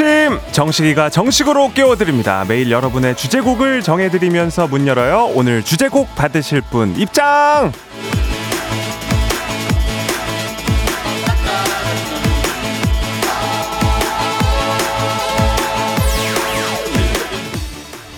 아침 정식이가 정식으로 깨워드립니다. 매일 여러분의 주제곡을 정해드리면서 문 열어요. 오늘 주제곡 받으실 분 입장!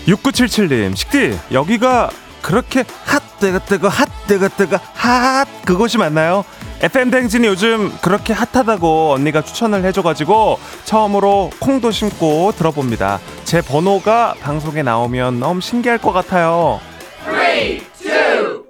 6977님, 식디, 여기가 그렇게 핫, 뜨거, 뜨거, 핫, 뜨거, 뜨거, 핫, 그곳이 맞나요? FM댕진이 요즘 그렇게 핫하다고 언니가 추천을 해줘가지고 처음으로 콩도 심고 들어봅니다. 제 번호가 방송에 나오면 너무 신기할 것 같아요. 3, 2, 1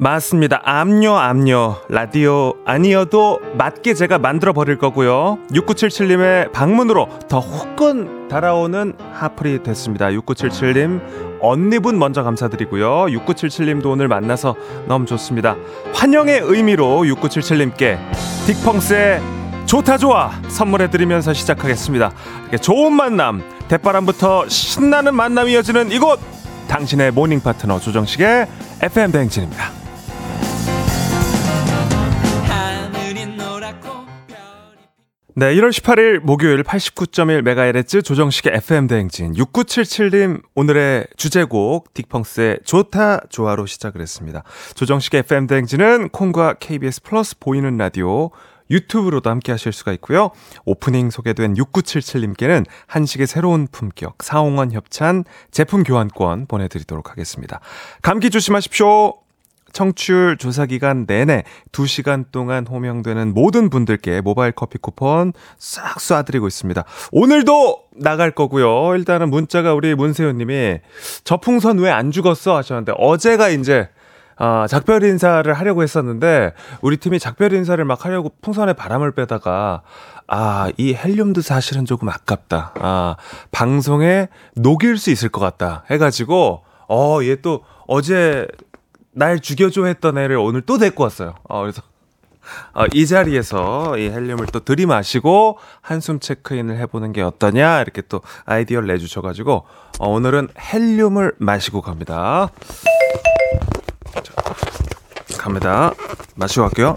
맞습니다. 암요, 암요. 라디오 아니어도 맞게 제가 만들어 버릴 거고요. 6977님의 방문으로 더 후끈 달아오는 하플이 됐습니다. 6977님, 언니분 먼저 감사드리고요. 6977님도 오늘 만나서 너무 좋습니다. 환영의 의미로 6977님께 딕펑스의 좋다 좋아 선물해 드리면서 시작하겠습니다. 좋은 만남, 대바람부터 신나는 만남이 이어지는 이곳! 당신의 모닝 파트너 조정식의 FM 대행진입니다. 네, 1월 18일 목요일 89.1MHz 조정식의 FM 대행진 6977님 오늘의 주제곡 딕펑스의 좋다 좋아로 시작을 했습니다. 조정식의 FM 대행진은 콩과 KBS 플러스 보이는 라디오 유튜브로도 함께 하실 수가 있고요. 오프닝 소개된 6977님께는 한식의 새로운 품격 사홍원 협찬 제품 교환권 보내드리도록 하겠습니다. 감기 조심하십시오. 청취율 조사 기간 내내 2시간 동안 호명되는 모든 분들께 모바일 커피 쿠폰 싹 쏴드리고 있습니다. 오늘도 나갈 거고요. 일단은 문자가 우리 문세윤 님이 저 풍선 왜 안 죽었어 하셨는데 어제가 이제 아, 작별 인사를 하려고 했었는데 우리 팀이 작별 인사를 막 하려고 풍선에 바람을 빼다가 아, 이 헬륨도 사실은 조금 아깝다. 아, 방송에 녹일 수 있을 것 같다. 해 가지고 어, 얘 또 어제 날 죽여줘 했던 애를 오늘 또 데리고 왔어요. 어, 그래서 어, 이 자리에서 이 헬륨을 또 들이마시고 한숨 체크인을 해보는 게 어떠냐 이렇게 또 아이디어를 내주셔가지고 어, 오늘은 헬륨을 마시고 갑니다. 자, 갑니다. 마시고 갈게요.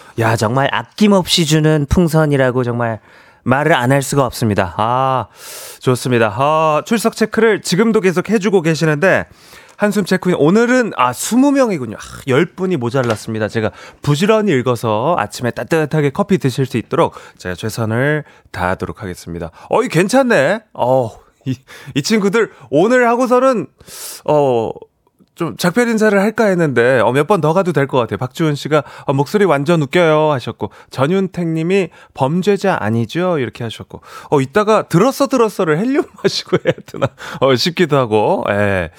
야, 정말 아낌없이 주는 풍선이라고 정말 말을 안 할 수가 없습니다. 아, 좋습니다. 아, 출석 체크를 지금도 계속 해주고 계시는데, 한숨 체크인 오늘은 아 20명이군요. 아, 10분이 모자랐습니다. 제가 부지런히 읽어서 아침에 따뜻하게 커피 드실 수 있도록 제가 최선을 다하도록 하겠습니다. 어이 괜찮네. 어. 이, 이 친구들 오늘 하고서는 어 좀 작별 인사를 할까 했는데 어, 몇 번 더 가도 될 것 같아요. 박주은 씨가 어, 목소리 완전 웃겨요 하셨고 전윤택 님이 범죄자 아니죠? 이렇게 하셨고 어 이따가 들었어 들었어를 헬륨 마시고 해야 되나 어 싶기도 하고 예.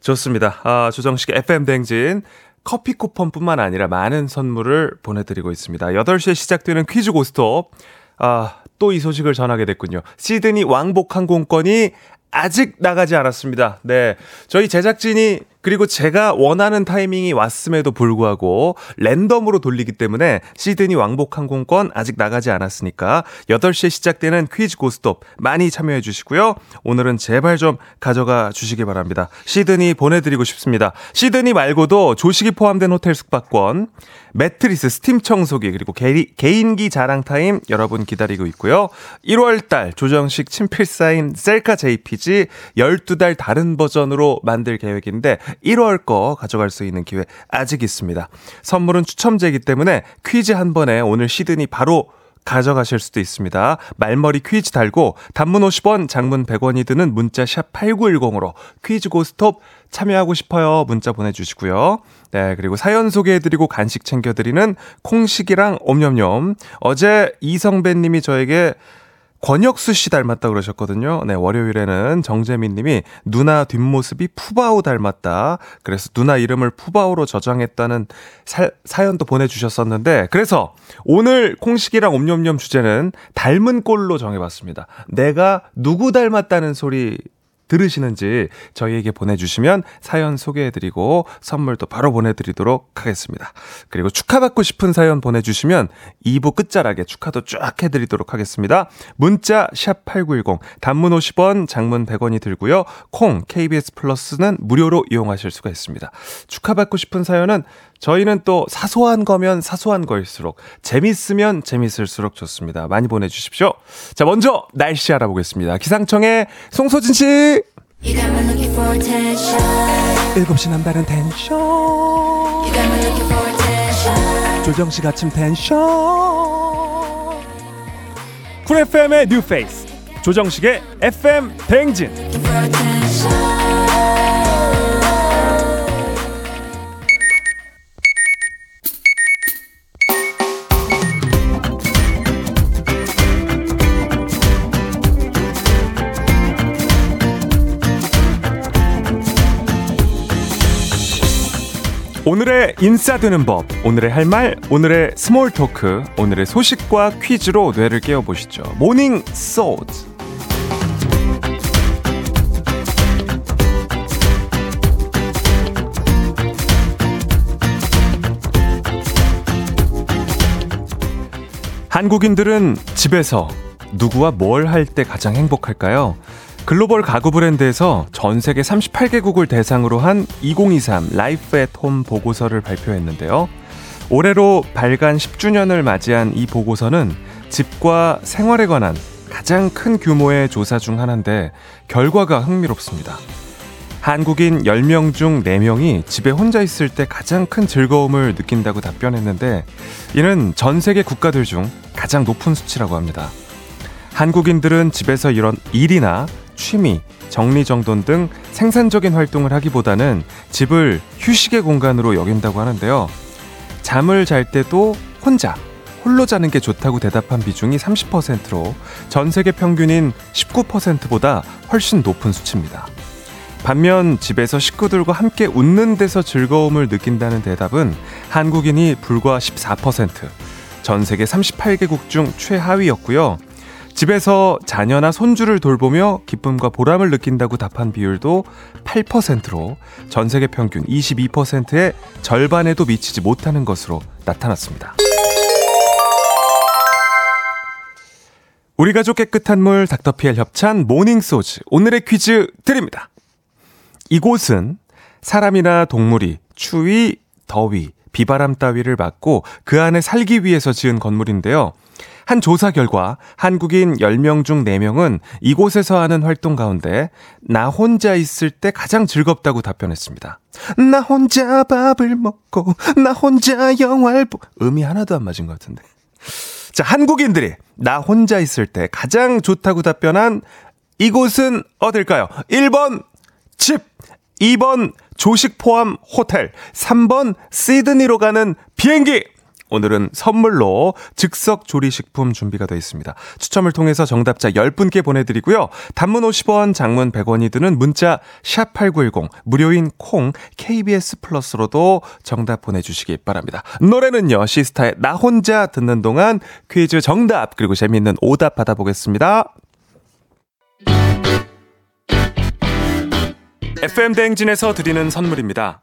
좋습니다. 아, 조정식 FM 댕진 커피 쿠폰뿐만 아니라 많은 선물을 보내드리고 있습니다. 8시에 시작되는 퀴즈 고스톱. 아, 또 이 소식을 전하게 됐군요. 시드니 왕복 항공권이 아직 나가지 않았습니다. 네. 저희 제작진이 그리고 제가 원하는 타이밍이 왔음에도 불구하고 랜덤으로 돌리기 때문에 시드니 왕복 항공권 아직 나가지 않았으니까 8시에 시작되는 퀴즈 고스톱 많이 참여해 주시고요. 오늘은 제발 좀 가져가 주시기 바랍니다. 시드니 보내드리고 싶습니다. 시드니 말고도 조식이 포함된 호텔 숙박권, 매트리스, 스팀 청소기, 그리고 개, 개인기 자랑 타임 여러분 기다리고 있고요. 1월달 조정식 친필 사인 셀카 JPG 12달 다른 버전으로 만들 계획인데 1월 거 가져갈 수 있는 기회 아직 있습니다. 선물은 추첨제이기 때문에 퀴즈 한 번에 오늘 시드니 바로 가져가실 수도 있습니다. 말머리 퀴즈 달고 단문 50원, 장문 100원이 드는 문자 샵 8910으로 퀴즈 고스톱 참여하고 싶어요. 문자 보내주시고요. 네, 그리고 사연 소개해드리고 간식 챙겨드리는 콩식이랑 옴념념. 어제 이성배 님이 저에게 권혁수 씨 닮았다 그러셨거든요. 네, 월요일에는 정재민 님이 누나 뒷모습이 푸바오 닮았다. 그래서 누나 이름을 푸바오로 저장했다는 사, 사연도 보내주셨었는데, 그래서 오늘 콩식이랑 옴념념 주제는 닮은 꼴로 정해봤습니다. 내가 누구 닮았다는 소리 들으시는지 저희에게 보내주시면 사연 소개해드리고 선물도 바로 보내드리도록 하겠습니다. 그리고 축하받고 싶은 사연 보내주시면 2부 끝자락에 축하도 쫙 해드리도록 하겠습니다. 문자 샵 8910 단문 50원 장문 100원이 들고요. 콩 KBS 플러스는 무료로 이용하실 수가 있습니다. 축하받고 싶은 사연은 저희는 또 사소한 거면 사소한 거일수록 재밌으면 재밌을수록 좋습니다. 많이 보내주십시오. 자, 먼저 날씨 알아보겠습니다. 기상청의 송소진 씨. 7시 남다른 텐션. 조정식 아침 텐션. 쿨 FM의 뉴 페이스. 조정식의 FM 대행진. 오늘의 인싸되는 법, 오늘의 할 말, 오늘의 스몰 토크, 오늘의 소식과 퀴즈로 뇌를 깨워보시죠. 모닝 쏘스. 한국인들은 집에서 누구와 뭘 할 때 가장 행복할까요? 글로벌 가구 브랜드에서 전 세계 38개국을 대상으로 한 2023 Life at Home 보고서를 발표했는데요. 올해로 발간 10주년을 맞이한 이 보고서는 집과 생활에 관한 가장 큰 규모의 조사 중 하나인데 결과가 흥미롭습니다. 한국인 10명 중 4명이 집에 혼자 있을 때 가장 큰 즐거움을 느낀다고 답변했는데 이는 전 세계 국가들 중 가장 높은 수치라고 합니다. 한국인들은 집에서 이런 일이나 취미, 정리정돈 등 생산적인 활동을 하기보다는 집을 휴식의 공간으로 여긴다고 하는데요. 잠을 잘 때도 혼자, 홀로 자는 게 좋다고 대답한 비중이 30%로 전 세계 평균인 19%보다 훨씬 높은 수치입니다. 반면 집에서 식구들과 함께 웃는 데서 즐거움을 느낀다는 대답은 한국인이 불과 14%, 전 세계 38개국 중 최하위였고요. 집에서 자녀나 손주를 돌보며 기쁨과 보람을 느낀다고 답한 비율도 8%로 전 세계 평균 22%의 절반에도 미치지 못하는 것으로 나타났습니다. 우리 가족 깨끗한 물 닥터피엘 협찬 모닝소즈 오늘의 퀴즈 드립니다. 이곳은 사람이나 동물이 추위, 더위, 비바람 따위를 맞고 그 안에 살기 위해서 지은 건물인데요. 한 조사 결과 한국인 10명 중 4명은 이곳에서 하는 활동 가운데 나 혼자 있을 때 가장 즐겁다고 답변했습니다. 나 혼자 밥을 먹고 나 혼자 영화를 보 음이 하나도 안 맞은 것 같은데. 자, 한국인들이 나 혼자 있을 때 가장 좋다고 답변한 이곳은 어딜까요? 1번 집, 2번 조식 포함 호텔, 3번 시드니로 가는 비행기. 오늘은 선물로 즉석 조리식품 준비가 되어 있습니다. 추첨을 통해서 정답자 10분께 보내드리고요. 단문 50원, 장문 100원이 드는 문자 샵8910 무료인 콩 KBS 플러스로도 정답 보내주시기 바랍니다. 노래는요. 시스타의 나 혼자 듣는 동안 퀴즈 정답 그리고 재미있는 오답 받아보겠습니다. FM 대행진에서 드리는 선물입니다.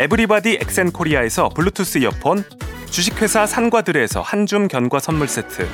에브리바디 엑센 코리아에서 블루투스 이어폰 주식회사 산과들에서 한줌 견과 선물 세트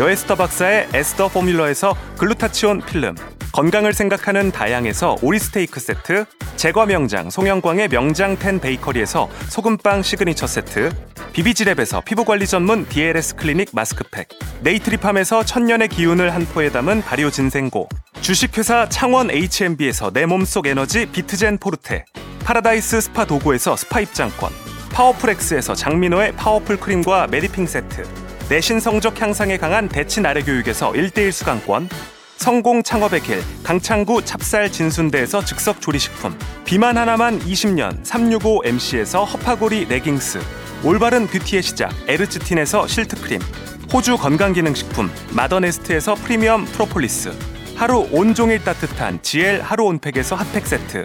여에스더 박사의 에스더 포뮬러에서 글루타치온 필름 건강을 생각하는 다양에서 오리 스테이크 세트, 제과 명장 송영광의 명장 텐 베이커리에서 소금빵 시그니처 세트, 비비지랩에서 피부관리 전문 DLS 클리닉 마스크팩 네이트리팜에서 천년의 기운을 한 포에 담은 발효 진생고 주식회사 창원 H&B에서 내 몸속 에너지 비트젠 포르테 파라다이스 스파 도고에서 스파 입장권 파워풀엑스에서 장민호의 파워풀 크림과 메디핑 세트 내신 성적 향상에 강한 대치 나래 교육에서 1대1 수강권 성공 창업의 길 강창구 찹쌀 진순대에서 즉석 조리식품 비만 하나만 20년 365MC에서 허파고리 레깅스 올바른 뷰티의 시작 에르츠틴에서 실트 크림 호주 건강기능식품 마더네스트에서 프리미엄 프로폴리스 하루 온종일 따뜻한 GL 하루 온팩에서 핫팩 세트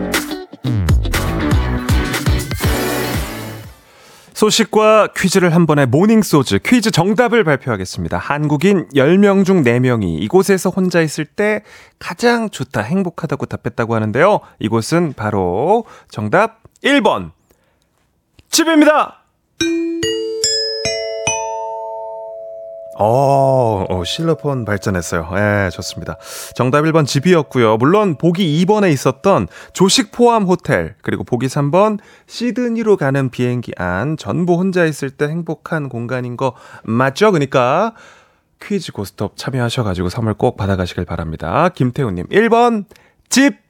소식과 퀴즈를 한 번에 모닝 소즈 퀴즈 정답을 발표하겠습니다. 한국인 10명 중 4명이 이곳에서 혼자 있을 때 가장 좋다, 행복하다고 답했다고 하는데요. 이곳은 바로 정답 1번. 집입니다! 어, 어, 실로폰 발전했어요. 예, 좋습니다. 정답 1번 집이었고요. 물론 보기 2번에 있었던 조식 포함 호텔, 그리고 보기 3번 시드니로 가는 비행기 안, 전부 혼자 있을 때 행복한 공간인 거 맞죠? 그러니까 퀴즈 고스톱 참여하셔 가지고 선물 꼭 받아 가시길 바랍니다. 김태우 님, 1번 집!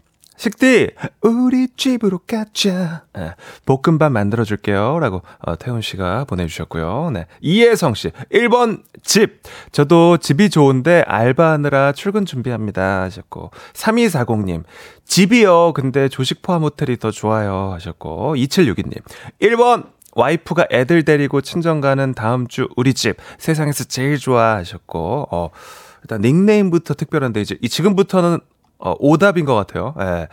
식디, 우리 집으로 가자. 네, 볶음밥 만들어줄게요. 라고, 어, 태훈 씨가 보내주셨고요. 네. 이혜성 씨, 1번 집. 저도 집이 좋은데 알바하느라 출근 준비합니다. 하셨고. 3240님, 집이요. 근데 조식 포함 호텔이 더 좋아요. 하셨고. 2762님, 1번 와이프가 애들 데리고 친정 가는 다음 주 우리 집 세상에서 제일 좋아 하셨고 어 일단 닉네임부터 특별한데 이제 지금부터는 어, 오답인 것 같아요. 예.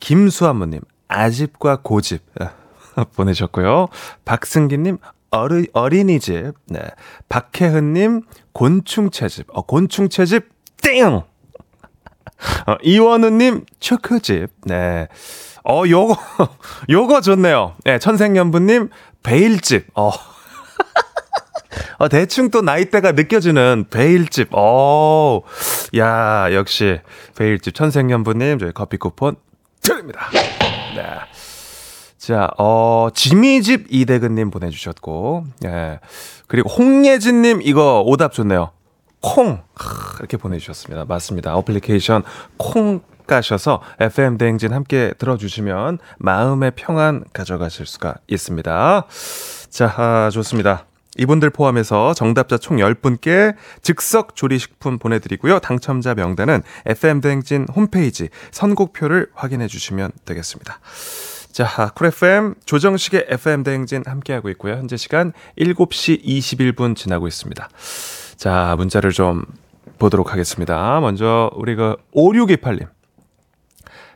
김수한무님, 아집과 고집. 예. 보내셨고요. 박승기님, 어리, 어린이집. 네. 박혜은님, 곤충채집. 어, 곤충채집, 띵! 어, 이원우님, 초크집. 네. 어, 요거, 요거 좋네요. 예, 네, 천생연분님, 베일집. 어. 어, 대충 또 나이대가 느껴지는 베일집. 어, 야, 역시 베일집 천생연분님 저희 커피 쿠폰 드립니다. 네. 자, 어, 지미집 이대근님 보내주셨고, 예. 그리고 홍예진님 이거 오답 좋네요. 콩. 이렇게 보내주셨습니다. 맞습니다. 어플리케이션 콩 가셔서 FM 대행진 함께 들어주시면 마음의 평안 가져가실 수가 있습니다. 자, 아, 좋습니다. 이분들 포함해서 정답자 총 10분께 즉석 조리식품 보내드리고요. 당첨자 명단은 FM대행진 홈페이지 선곡표를 확인해 주시면 되겠습니다. 자, 쿨 FM 조정식의 FM 대행진 함께하고 있고요. 현재 시간 7시 21분 지나고 있습니다. 자, 문자를 좀 보도록 하겠습니다. 먼저 우리 그 5628님.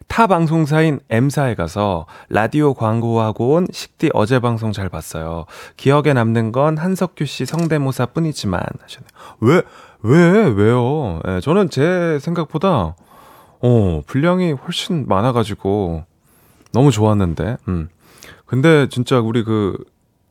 타 방송사인 M사에 가서 라디오 광고하고 온 식디 어제 방송 잘 봤어요. 기억에 남는 건 한석규 씨 성대모사 뿐이지만 하셨네요. 왜, 왜, 왜요? 예, 저는 제 생각보다, 어, 분량이 훨씬 많아가지고 너무 좋았는데, 음. 근데 진짜 우리 그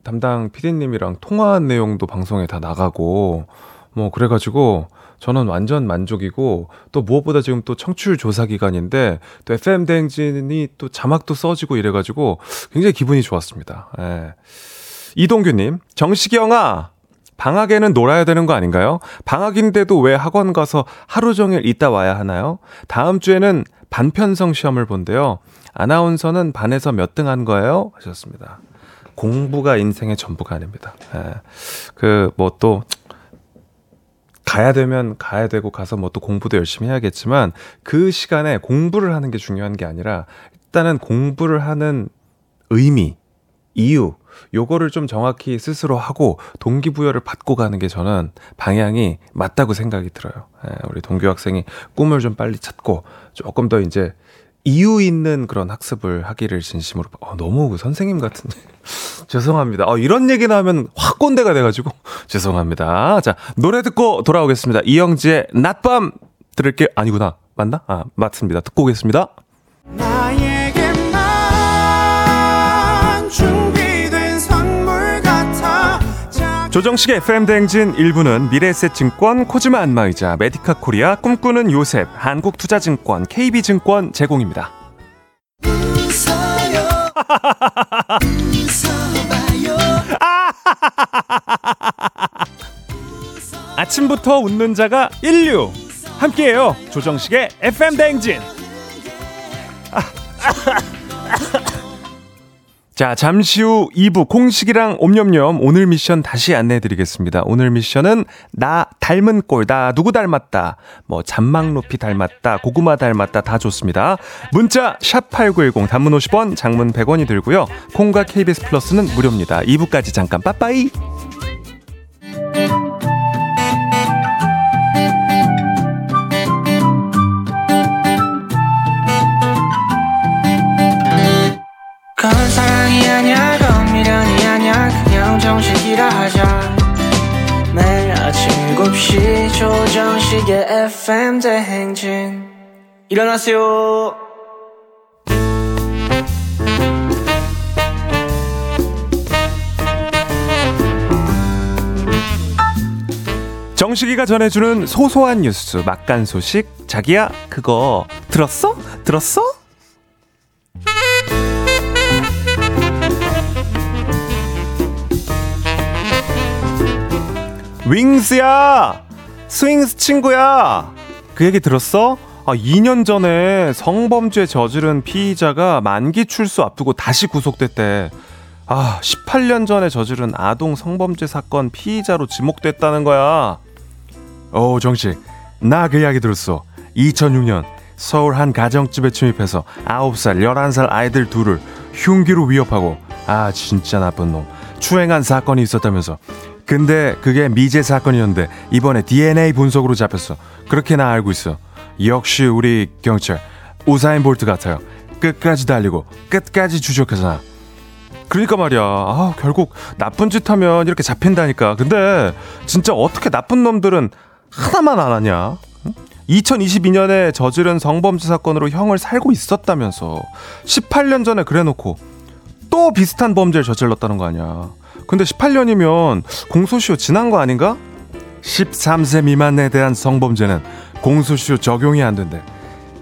담당 PD님이랑 통화한 내용도 방송에 다 나가고, 뭐, 그래가지고, 저는 완전 만족이고 또 무엇보다 지금 또 청취율 조사 기간인데 또 FM 대행진이 또 자막도 써지고 이래가지고 굉장히 기분이 좋았습니다. 예. 이동규님, 정식영아, 방학에는 놀아야 되는 거 아닌가요? 방학인데도 왜 학원 가서 하루 종일 있다 와야 하나요? 다음 주에는 반편성 시험을 본대요. 아나운서는 반에서 몇 등 한 거예요? 하셨습니다. 공부가 인생의 전부가 아닙니다. 예. 그, 뭐 또, 가야 되면 가야 되고 가서 뭐 또 공부도 열심히 해야겠지만 그 시간에 공부를 하는 게 중요한 게 아니라 일단은 공부를 하는 의미, 이유, 요거를 좀 정확히 스스로 하고 동기부여를 받고 가는 게 저는 방향이 맞다고 생각이 들어요. 예, 우리 동교 학생이 꿈을 좀 빨리 찾고 조금 더 이제 이유 있는 그런 학습을 하기를 진심으로 어, 너무 그 선생님 같은 죄송합니다. 어, 이런 얘기 나오면 확 꼰대가 돼가지고 죄송합니다. 자 노래 듣고 돌아오겠습니다. 이영지의 낮밤 들을게 아니구나 맞나? 아 맞습니다. 듣고 오겠습니다. 나에 조정식의 FM대행진 1부는 미래에셋증권, 코지마 안마의자, 메디카 코리아, 꿈꾸는 요셉, 한국투자증권, KB증권 제공입니다. 아침부터 웃는 자가 인류. 함께해요. 조정식의 FM대행진 자, 잠시 후 2부 공식이랑 옴념념 오늘 미션 다시 안내해 드리겠습니다. 오늘 미션은 나 닮은 꼴, 나 누구 닮았다, 뭐 잔망 높이 닮았다, 고구마 닮았다 다 좋습니다. 문자 샵8910 단문 50원, 장문 100원이 들고요. 콩과 KBS 플러스는 무료입니다. 2부까지 잠깐 빠빠이. 일어나세요 정식이가 전해주는 소소한 뉴스, 막간 소식. 자기야, 그거 들었어? 들었어? 윙스야! 스윙스 친구야! 그 얘기 들었어? 아, 2년 전에 성범죄 저지른 피의자가 만기 출소 앞두고 다시 구속됐대. 아, 18년 전에 저지른 아동 성범죄 사건 피의자로 지목됐다는 거야. 어, 정식. 나 그 이야기 들었어. 2006년 서울 한 가정집에 침입해서 9살, 11살 아이들 둘을 흉기로 위협하고 아, 진짜 나쁜 놈. 추행한 사건이 있었다면서. 근데 그게 미제 사건이었는데 이번에 DNA 분석으로 잡혔어. 그렇게 나 알고 있어. 역시 우리 경찰 우사인 볼트 같아요. 끝까지 달리고 끝까지 추적하잖아. 그러니까 말이야. 아, 결국 나쁜 짓 하면 이렇게 잡힌다니까. 근데 진짜 어떻게 나쁜 놈들은 하나만 안 하냐? 2022년에 저지른 성범죄 사건으로 형을 살고 있었다면서 18년 전에 그래놓고 또 비슷한 범죄를 저질렀다는 거 아니야. 근데 18년이면 공소시효 지난 거 아닌가? 13세 미만에 대한 성범죄는 공소시효 적용이 안 된대.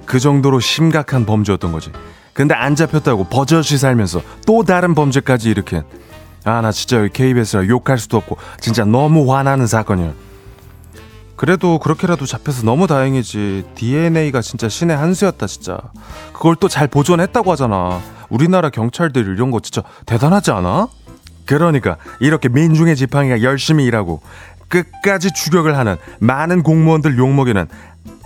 그 정도로 심각한 범죄였던 거지. 근데 안 잡혔다고 버젓이 살면서 또 다른 범죄까지 일으킨. 아, 나 진짜 여기 KBS라 욕할 수도 없고 진짜 너무 화나는 사건이야. 그래도 그렇게라도 잡혀서 너무 다행이지. DNA가 진짜 신의 한 수였다, 진짜. 그걸 또 잘 보존했다고 하잖아. 우리나라 경찰들 이런 거 진짜 대단하지 않아? 그러니까 이렇게 민중의 지팡이가 열심히 일하고 끝까지 추격을 하는 많은 공무원들 욕먹이는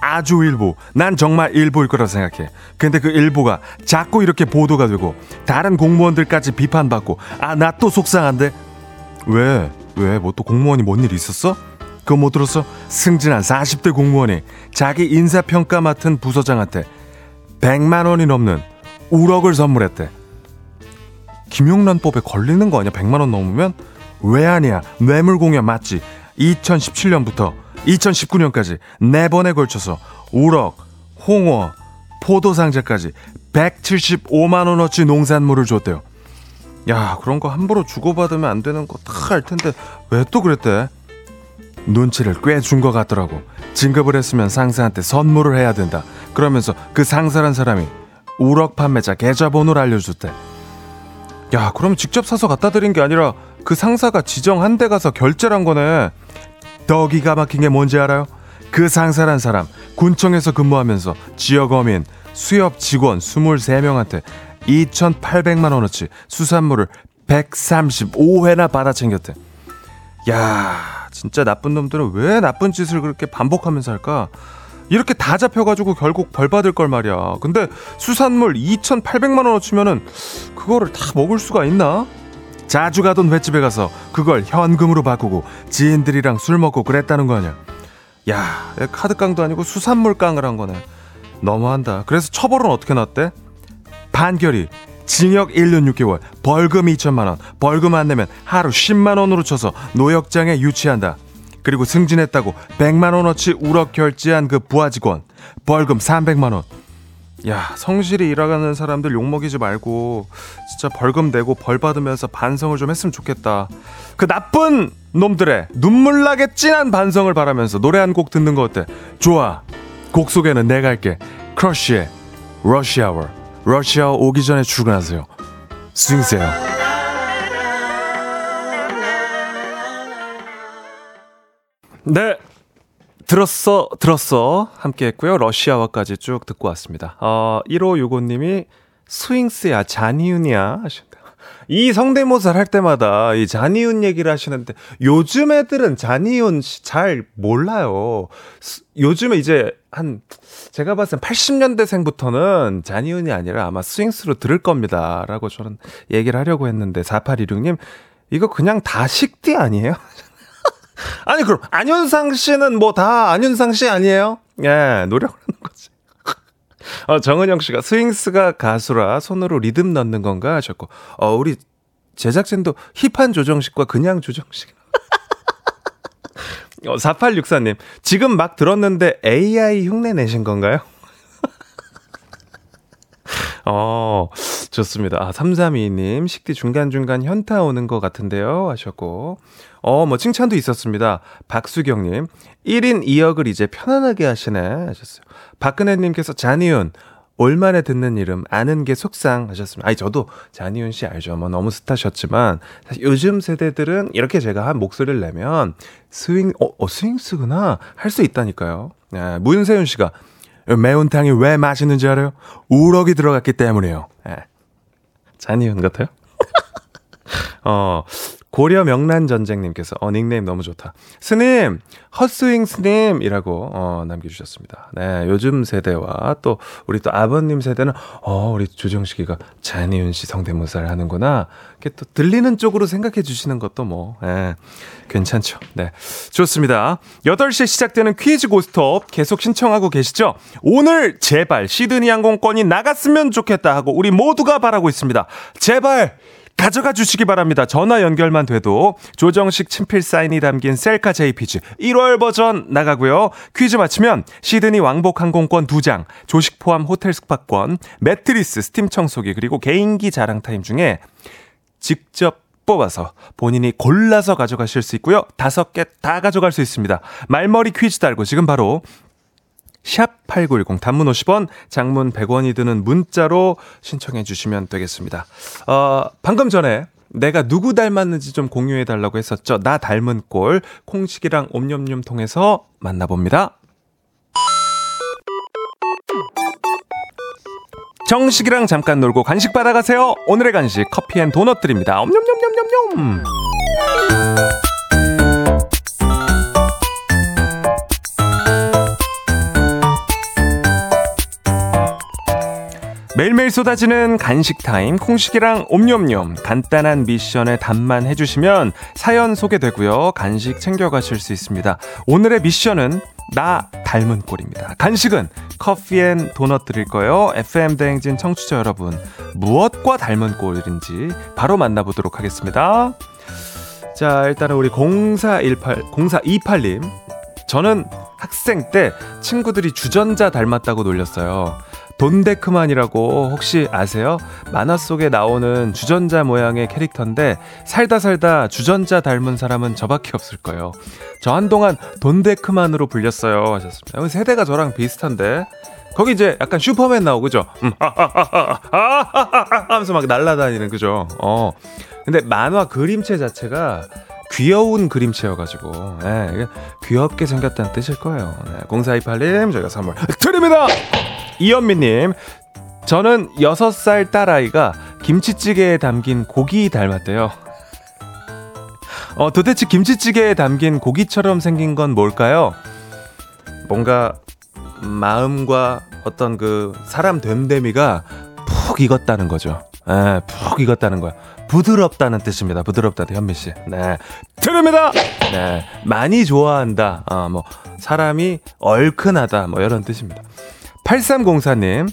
아주 일부 난 정말 일부일 거라 생각해 근데 그 일부가 자꾸 이렇게 보도가 되고 다른 공무원들까지 비판받고 아 나 또 속상한데 왜? 왜? 뭐 또 공무원이 뭔 일 있었어? 그거 못 들었어? 승진한 40대 공무원이 자기 인사평가 맡은 부서장한테 100만 원이 넘는 1억을 선물했대 김용란법에 걸리는 거 아니야? 100만 원 넘으면? 왜 아니야? 뇌물공여 맞지? 2017년부터 2019년까지 네 번에 걸쳐서 우럭, 홍어, 포도상자까지 175만 원어치 농산물을 줬대요. 야, 그런 거 함부로 주고받으면 안 되는 거 다 알 텐데 왜 또 그랬대? 눈치를 꽤 준 것 같더라고. 진급을 했으면 상사한테 선물을 해야 된다. 그러면서 그 상사란 사람이 우럭 판매자 계좌번호를 알려줬대. 야, 그럼 직접 사서 갖다 드린 게 아니라 그 상사가 지정한 데 가서 결제를 한 거네. 더 기가 막힌 게 뭔지 알아요? 그 상사란 사람 군청에서 근무하면서 지역 어민, 수협 직원 23명한테 2,800만 원어치 수산물을 135회나 받아 챙겼대. 야, 진짜 나쁜 놈들은 왜 나쁜 짓을 그렇게 반복하면서 할까? 이렇게 다 잡혀가지고 결국 벌 받을 걸 말이야. 근데 수산물 2,800만 원어치면은 그거를 다 먹을 수가 있나? 자주 가던 횟집에 가서 그걸 현금으로 바꾸고 지인들이랑 술 먹고 그랬다는 거 아니야. 야, 카드깡도 아니고 수산물 깡을 한 거네. 너무한다. 그래서 처벌은 어떻게 났대? 판결이 징역 1년 6개월, 벌금 2천만 원, 벌금 안 내면 하루 10만 원으로 쳐서 노역장에 유치한다. 그리고 승진했다고 100만 원어치 우럭 결제한 그 부하 직원 벌금 300만 원. 야, 성실히 일하는 사람들 욕먹이지 말고 진짜 벌금 내고 벌 받으면서 반성을 좀 했으면 좋겠다. 그 나쁜 놈들의 눈물 나게 진한 반성을 바라면서 노래 한 곡 듣는 거 어때? 좋아. 곡 소개는 내가 할게. 크러쉬의 러시아워. 러시아워 오기 전에 출근하세요. 스윙세요. 네. 들었어, 들었어. 함께 했고요. 러시아와까지 쭉 듣고 왔습니다. 어, 1565님이 스윙스야, 잔이윤이야. 하셨다. 이 성대모사를 할 때마다 이 잔이윤 얘기를 하시는데 요즘 애들은 잔이윤 잘 몰라요. 스, 요즘에 이제 한 제가 봤을 땐 80년대생부터는 잔이윤이 아니라 아마 스윙스로 들을 겁니다. 라고 저는 얘기를 하려고 했는데 4816님 이거 그냥 다 식디 아니에요? 아니 그럼 안윤상 씨는 뭐 다 안윤상 씨 아니에요? 예, 노력을 하는 거지. 어, 정은영 씨가 스윙스가 가수라 손으로 리듬 넣는 건가 하셨고, 어, 우리 제작진도 힙한 조정식과 그냥 조정식. 어, 4864님, 지금 막 들었는데 AI 흉내 내신 건가요? 어, 좋습니다. 아, 3322님, 식디 중간중간 현타 오는 것 같은데요. 하셨고. 어, 뭐, 칭찬도 있었습니다. 박수경 님, 1인 2역을 이제 편안하게 하시네. 하셨어요. 박근혜 님께서 잔이윤, 올만에 듣는 이름, 아는 게 속상 하셨습니다. 아니, 저도 잔이윤 씨 알죠. 뭐, 너무 스타셨지만, 요즘 세대들은 이렇게 제가 한 목소리를 내면, 스윙, 어, 어 스윙스구나. 할 수 있다니까요. 예, 문세윤 씨가, 매운탕이 왜 맛있는지 알아요? 우럭이 들어갔기 때문이에요. 예. 잔이윤 같아요? 어, 고려 명란 전쟁님께서 어 닉네임 너무 좋다. 스님 헛스윙 스님이라고 어 남겨주셨습니다. 네 요즘 세대와 또 우리 또 아버님 세대는 어 우리 조정식이가 잔이윤 씨 성대모사를 하는구나. 이렇게 또 들리는 쪽으로 생각해 주시는 것도 뭐 예, 괜찮죠. 네 좋습니다. 8시에 시작되는 퀴즈 고스톱 계속 신청하고 계시죠? 오늘 제발 시드니 항공권이 나갔으면 좋겠다 하고 우리 모두가 바라고 있습니다. 제발 가져가 주시기 바랍니다. 전화 연결만 돼도 조정식 친필 사인이 담긴 셀카 JPG 1월 버전 나가고요. 퀴즈 맞히면 시드니 왕복 항공권 2장, 조식 포함 호텔 숙박권, 매트리스, 스팀 청소기 그리고 개인기 자랑 타임 중에 직접 뽑아서 본인이 골라서 가져가실 수 있고요. 다섯 개 다 가져갈 수 있습니다. 말머리 퀴즈 달고 지금 바로 샵 8910 단문 50원, 장문 100원이 드는 문자로 신청해 주시면 되겠습니다. 어, 방금 전에 내가 누구 닮았는지 좀 공유해 달라고 했었죠. 나 닮은 꼴 콩식이랑 옴념념 통해서 만나봅니다. 정식이랑 잠깐 놀고 간식 받아가세요. 오늘의 간식 커피 and 도넛 드립니다. 옴념념념념념. 매일매일 쏟아지는 간식 타임 콩식이랑 옴념념 간단한 미션에 답만 해주시면 사연 소개되고요. 간식 챙겨가실 수 있습니다. 오늘의 미션은 나 닮은 꼴입니다. 간식은 커피앤 도넛 드릴 거예요. FM 대행진 청취자 여러분 무엇과 닮은 꼴인지 바로 만나보도록 하겠습니다. 자 일단은 우리 0418 0428님. 저는 학생 때 친구들이 주전자 닮았다고 놀렸어요 돈데크만이라고 혹시 아세요? 만화 속에 나오는 주전자 모양의 캐릭터인데 살다 살다 주전자 닮은 사람은 저밖에 없을 거예요. 저 한동안 돈데크만으로 불렸어요 하셨습니다. 세대가 저랑 비슷한데 거기 이제 약간 슈퍼맨 나오고 그죠? 음, 아하하하하 하면서 막 날아다니는 그죠? 어. 근데 만화 그림체 자체가 귀여운 그림체여가지고 네, 귀엽게 생겼다는 뜻일 거예요. 네, 0428님 저희가 선물 드립니다. 이현미님 저는 6살 딸아이가 김치찌개에 담긴 고기 닮았대요. 어, 도대체 김치찌개에 담긴 고기처럼 생긴 건 뭘까요? 뭔가 마음과 어떤 그 사람 됨됨이가 푹 익었다는 거죠. 예, 푹 익었다는 거야. 부드럽다는 뜻입니다. 부드럽다, 현미 씨. 네. 드립니다! 네. 많이 좋아한다. 어, 뭐, 사람이 얼큰하다. 뭐, 이런 뜻입니다. 8304님,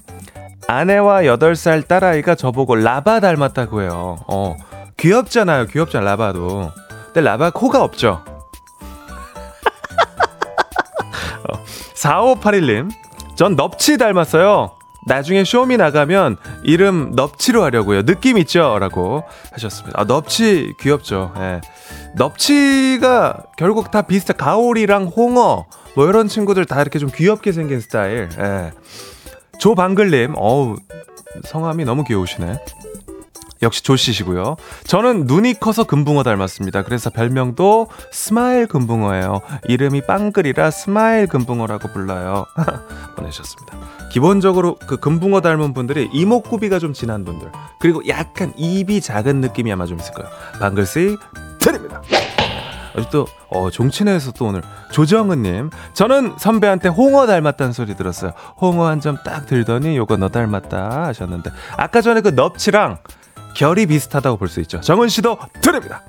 아내와 8살 딸아이가 저보고 라바 닮았다고 해요. 어, 귀엽잖아요. 귀엽잖아, 라바도. 근데 라바 코가 없죠. 어, 4581님, 전 넙치 닮았어요. 나중에 쇼미 나가면 이름 넙치로 하려고요. 느낌 있죠? 라고 하셨습니다. 아, 넙치 귀엽죠. 예. 넙치가 결국 다 비슷해. 가오리랑 홍어, 뭐 이런 친구들 다 이렇게 좀 귀엽게 생긴 스타일. 예. 조방글님, 어우, 성함이 너무 귀여우시네. 역시 조씨시고요. 저는 눈이 커서 금붕어 닮았습니다. 그래서 별명도 스마일 금붕어예요. 이름이 빵글이라 스마일 금붕어라고 불러요. 보내셨습니다. 기본적으로 그 금붕어 닮은 분들이 이목구비가 좀 진한 분들 그리고 약간 입이 작은 느낌이 아마 좀 있을 거예요. 방글씨 드립니다. 또 어, 종친회에서 또 오늘 조정은님 저는 선배한테 홍어 닮았다는 소리 들었어요. 홍어 한 점 딱 들더니 요거 너 닮았다 하셨는데 아까 전에 그 넙치랑 결이 비슷하다고 볼 수 있죠. 정은 씨도 드립니다.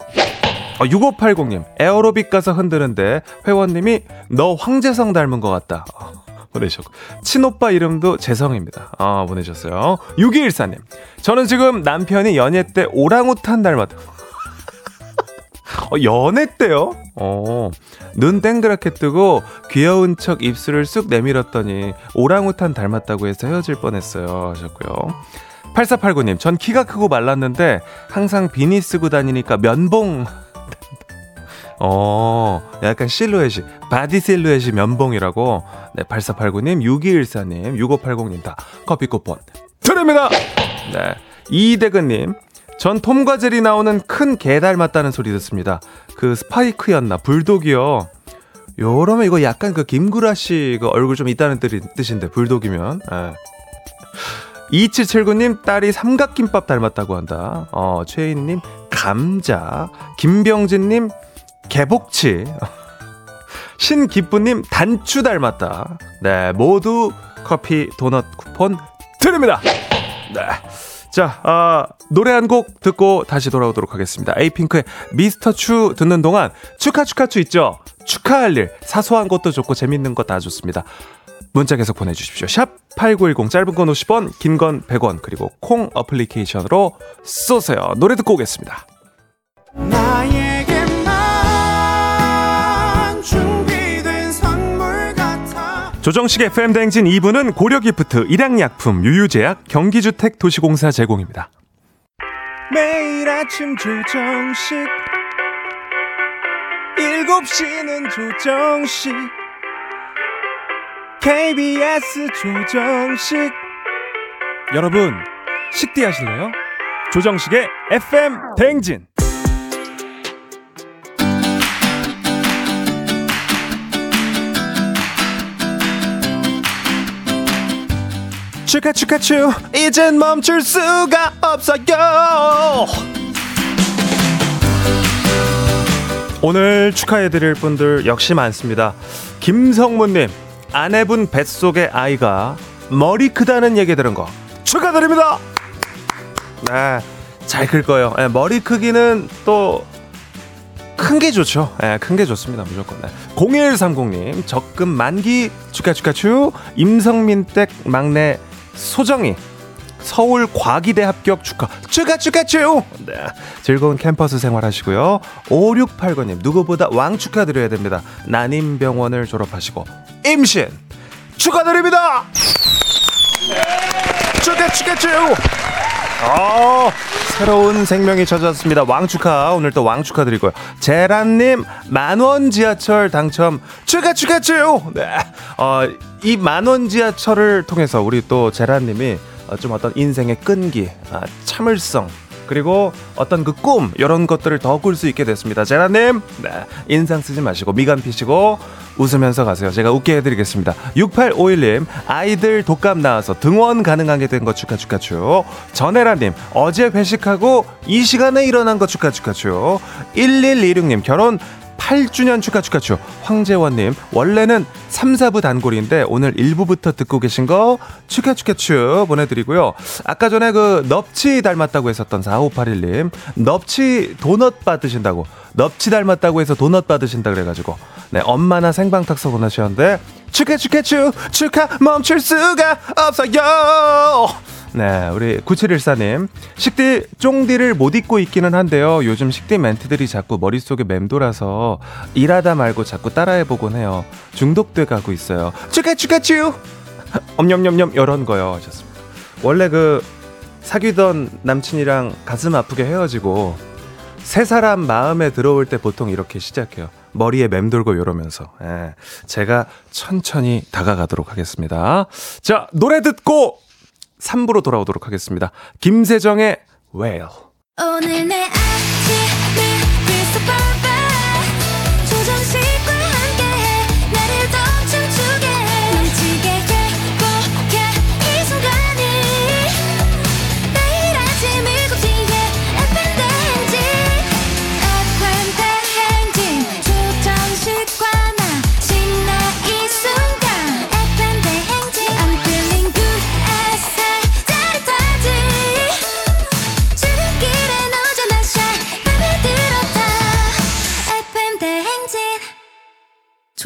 어, 6580님 에어로빅 가서 흔드는데 회원님이 너 황재성 닮은 것 같다. 어, 보내셨고 친오빠 이름도 재성입니다. 어, 보내셨어요. 6214님 저는 지금 남편이 연애 때 오랑우탄 닮았다. 어, 연애 때요? 어, 눈 땡그랗게 뜨고 귀여운 척 입술을 쑥 내밀었더니 오랑우탄 닮았다고 해서 헤어질 뻔했어요. 하셨고요. 8489님, 전 키가 크고 말랐는데 항상 비니 쓰고 다니니까 면봉. 어, 약간 실루엣이, 바디 실루엣이 면봉이라고. 네, 8489님, 6214님, 6580님 다 커피 쿠폰 드립니다! 네. 이대근님, 전 톰과 제리 나오는 큰 개 닮았다는 소리 듣습니다. 그 스파이크였나? 불독이요. 요러면 이거 약간 그 김구라 씨 그 얼굴 좀 있다는 뜻인데, 불독이면. 예. 2779님 딸이 삼각김밥 닮았다고 한다. 어, 최인님 감자. 김병진님 개복치. 신기쁘님 단추 닮았다. 네, 모두 커피 도넛 쿠폰 드립니다. 네. 자, 아, 노래 한 곡 듣고 다시 돌아오도록 하겠습니다. 에이핑크의 미스터 추 듣는 동안 축하 축하 추 있죠? 축하할 일, 사소한 것도 좋고 재밌는 거다 좋습니다. 문자 계속 보내주십시오. 샵 8910 짧은 건 50원, 긴 건 100원, 그리고 콩 어플리케이션으로 쏘세요. 노래 듣고 오겠습니다. 조정식의 FM대행진 2부는 고려기프트, 일양약품, 유유제약, 경기주택 도시공사 제공입니다. 매일 아침 조정식 7시는 조정식 KBS 조정식. 여러분 식디 하실래요? 조정식의 FM 대행진. 축하 축하 축. 이젠 멈출 수가 없어요. 오늘 축하해드릴 분들 역시 많습니다. 김성문님 아내분 뱃속의 아이가 머리 크다는 얘기 들은 거 축하드립니다 네, 잘 클 거예요 네, 머리 크기는 또 큰 게 좋죠. 예, 큰게 좋습니다. 무조건. 네. 0130님, 적금 만기 축하 축하 축. 임성민 댁 막내 소정이 서울 과기대 합격 축하 축하 축하 축 네, 즐거운 캠퍼스 생활하시고요 5689님 누구보다 왕 축하드려야 됩니다 난임병원을 졸업하시고 임신 축하드립니다 축하 축하 축 어, 새로운 생명이 찾아왔습니다. 왕 축하. 오늘 또 왕 축하 드리고요. 제란님, 만원 지하철 당첨 축하 축하 축! 네. 어, 이 만원 지하철을 통해서 우리 또 제란님이 어, 좀 어떤 인생의 끈기, 아, 참을성, 그리고 어떤 그 꿈, 이런 것들을 더 꿀 수 있게 됐습니다. 제라님, 네. 인상 쓰지 마시고, 미간 피시고, 웃으면서 가세요. 제가 웃게 해드리겠습니다. 6851님, 아이들 독감 나와서 등원 가능하게 된 거 축하 축하 축. 전혜라님, 어제 회식하고 이 시간에 일어난 거 축하 축하 축. 1126님, 결혼 8주년 축하 축하 축. 황재원님, 원래는 3, 4부 단골인데 오늘 1부부터 듣고 계신 거 축하 축하 축 보내드리고요. 아까 전에 그 넙치 닮았다고 했었던 4581님, 넙치 도넛 받으신다고. 넙치 닮았다고 해서 도넛 받으신다 그래가지고. 네, 엄마나 생방탁서 보내주셨는데, 축하 축하 축, 축하 멈출 수가 없어요! 네, 우리 9714님. 식디, 쫑디를 못 잊고 있기는 한데요. 요즘 식디 멘트들이 자꾸 머릿속에 맴돌아서 일하다 말고 자꾸 따라해보곤 해요. 중독돼 가고 있어요. 축하, 축하, 축! 엄냠냠냠, 이런 거요. 하셨습니다. 원래 그 사귀던 남친이랑 가슴 아프게 헤어지고 새 사람 마음에 들어올 때 보통 이렇게 시작해요. 머리에 맴돌고 이러면서. 예. 제가 천천히 다가가도록 하겠습니다. 자, 노래 듣고 3부로 돌아오도록 하겠습니다. 김세정의 Well. 오늘 내 아침을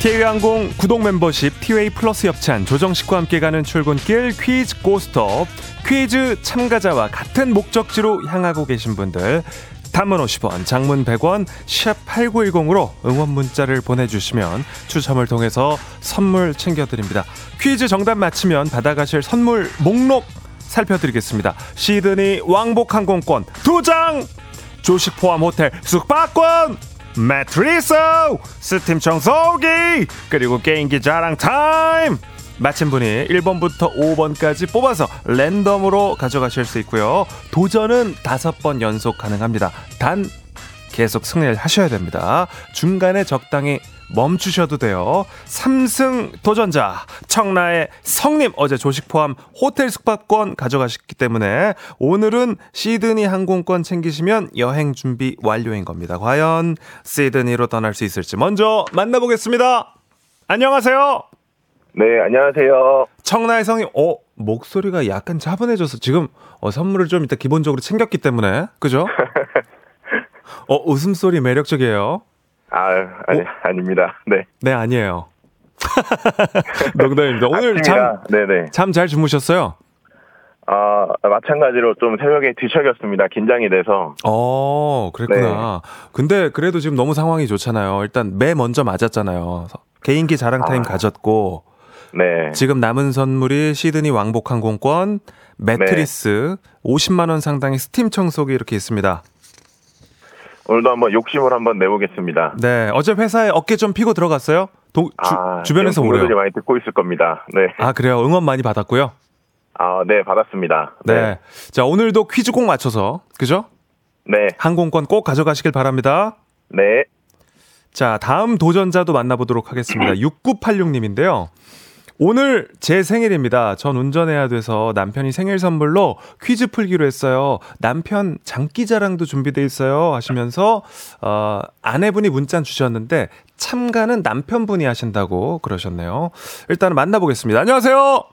티웨이항공 구독 멤버십 티웨이 플러스 협찬 조정식과 함께 가는 출근길 퀴즈 고스톱 퀴즈 참가자와 같은 목적지로 향하고 계신 분들 단문 50원, 장문 100원, 샵 8910으로 응원 문자를 보내주시면 추첨을 통해서 선물 챙겨드립니다. 퀴즈 정답 맞히면 받아가실 선물 목록 살펴드리겠습니다. 시드니 왕복 항공권 2장! 조식 포함 호텔 숙박권! 매트리스! 스팀 청소기! 그리고 개인기 자랑 타임! 맞힌 분이 1번부터 5번까지 뽑아서 랜덤으로 가져가실 수 있고요. 도전은 5번 연속 가능합니다. 단 계속 승리를 하셔야 됩니다. 중간에 적당히 멈추셔도 돼요. 3승 도전자 청라의 성님 어제 조식 포함 호텔 숙박권 가져가셨기 때문에 오늘은 시드니 항공권 챙기시면 여행 준비 완료인 겁니다. 과연 시드니로 떠날 수 있을지 먼저 만나보겠습니다. 안녕하세요. 네, 안녕하세요. 청라의 성님, 어, 목소리가 약간 차분해져서 지금 어, 선물을 좀 이따 기본적으로 챙겼기 때문에, 그죠? 어, 웃음소리 매력적이에요. 아, 아니, 어? 아닙니다. 네. 네, 아니에요. 농담입니다. 오늘 잠, 아침이라, 네네. 잠잘 주무셨어요? 아, 마찬가지로 좀 새벽에 뒤척였습니다. 긴장이 돼서. 어, 그랬구나. 근데 그래도 지금 너무 상황이 좋잖아요. 일단 매 먼저 맞았잖아요. 개인기 자랑 타임 아. 가졌고, 네. 지금 남은 선물이 시드니 왕복 항공권, 매트리스, 50만 원 상당의 스팀 청소기 이렇게 있습니다. 오늘도 한번 욕심을 한번 내보겠습니다. 네, 어제 회사에 어깨 좀 피고 들어갔어요? 도, 주, 아, 주변에서 동료들이 오래요. 많이 듣고 있을 겁니다. 네. 아, 그래요? 응원 많이 받았고요? 아, 네, 받았습니다. 네. 네. 자, 오늘도 퀴즈 꼭 맞춰서, 그죠? 네. 항공권 꼭 가져가시길 바랍니다. 네. 자, 다음 도전자도 만나보도록 하겠습니다. 6986님인데요. 오늘 제 생일입니다. 전 운전해야 돼서 남편이 생일 선물로 퀴즈 풀기로 했어요. 남편 장기 자랑도 준비돼 있어요. 하시면서, 어, 아내분이 문자 주셨는데 참가는 남편분이 하신다고 그러셨네요. 일단 만나보겠습니다. 안녕하세요.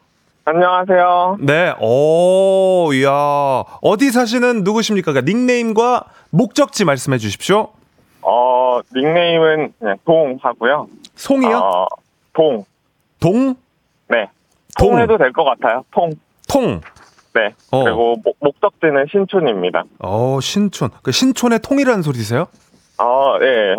안녕하세요. 네, 오, 이야. 어디 사시는 누구십니까? 그러니까 닉네임과 목적지 말씀해 주십시오. 어, 닉네임은 그냥 동 하고요. 송이요? 어, 동. 동? 네. 동. 통 해도 될 것 같아요. 통. 통. 네. 어. 그리고 목, 목적지는 신촌입니다. 어, 신촌. 그 신촌의 통이라는 소리세요? 어, 네.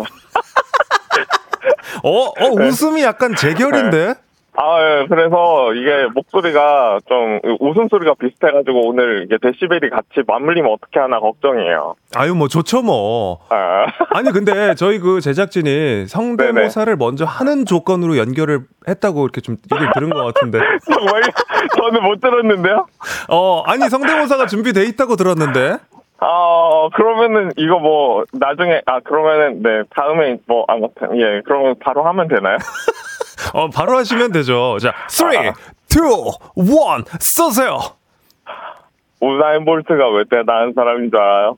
어, 어, 웃음이 약간 제결인데? 아, 예, 그래서 이게 목소리가 좀 웃음소리가 비슷해가지고 오늘 이게 데시벨이 같이 맞물리면 어떻게 하나 걱정이에요. 아유, 뭐, 좋죠, 뭐. 아, 아니, 근데 저희 그 제작진이 성대모사를 먼저 하는 조건으로 연결을 했다고 이렇게 좀 얘기를 들은 것 같은데. 정말 저는 못 들었는데요? 어, 아니, 성대모사가 준비돼 있다고 들었는데. 아, 그러면은 이거 뭐 나중에 아 그러면은 네 다음에 뭐 아무튼 예 그러면 바로 하면 되나요? 어, 바로 하시면 되죠. 자, 3, 2, 1, 쏘세요. 우사인 볼트가 왜 대단한 사람인 줄 알아요?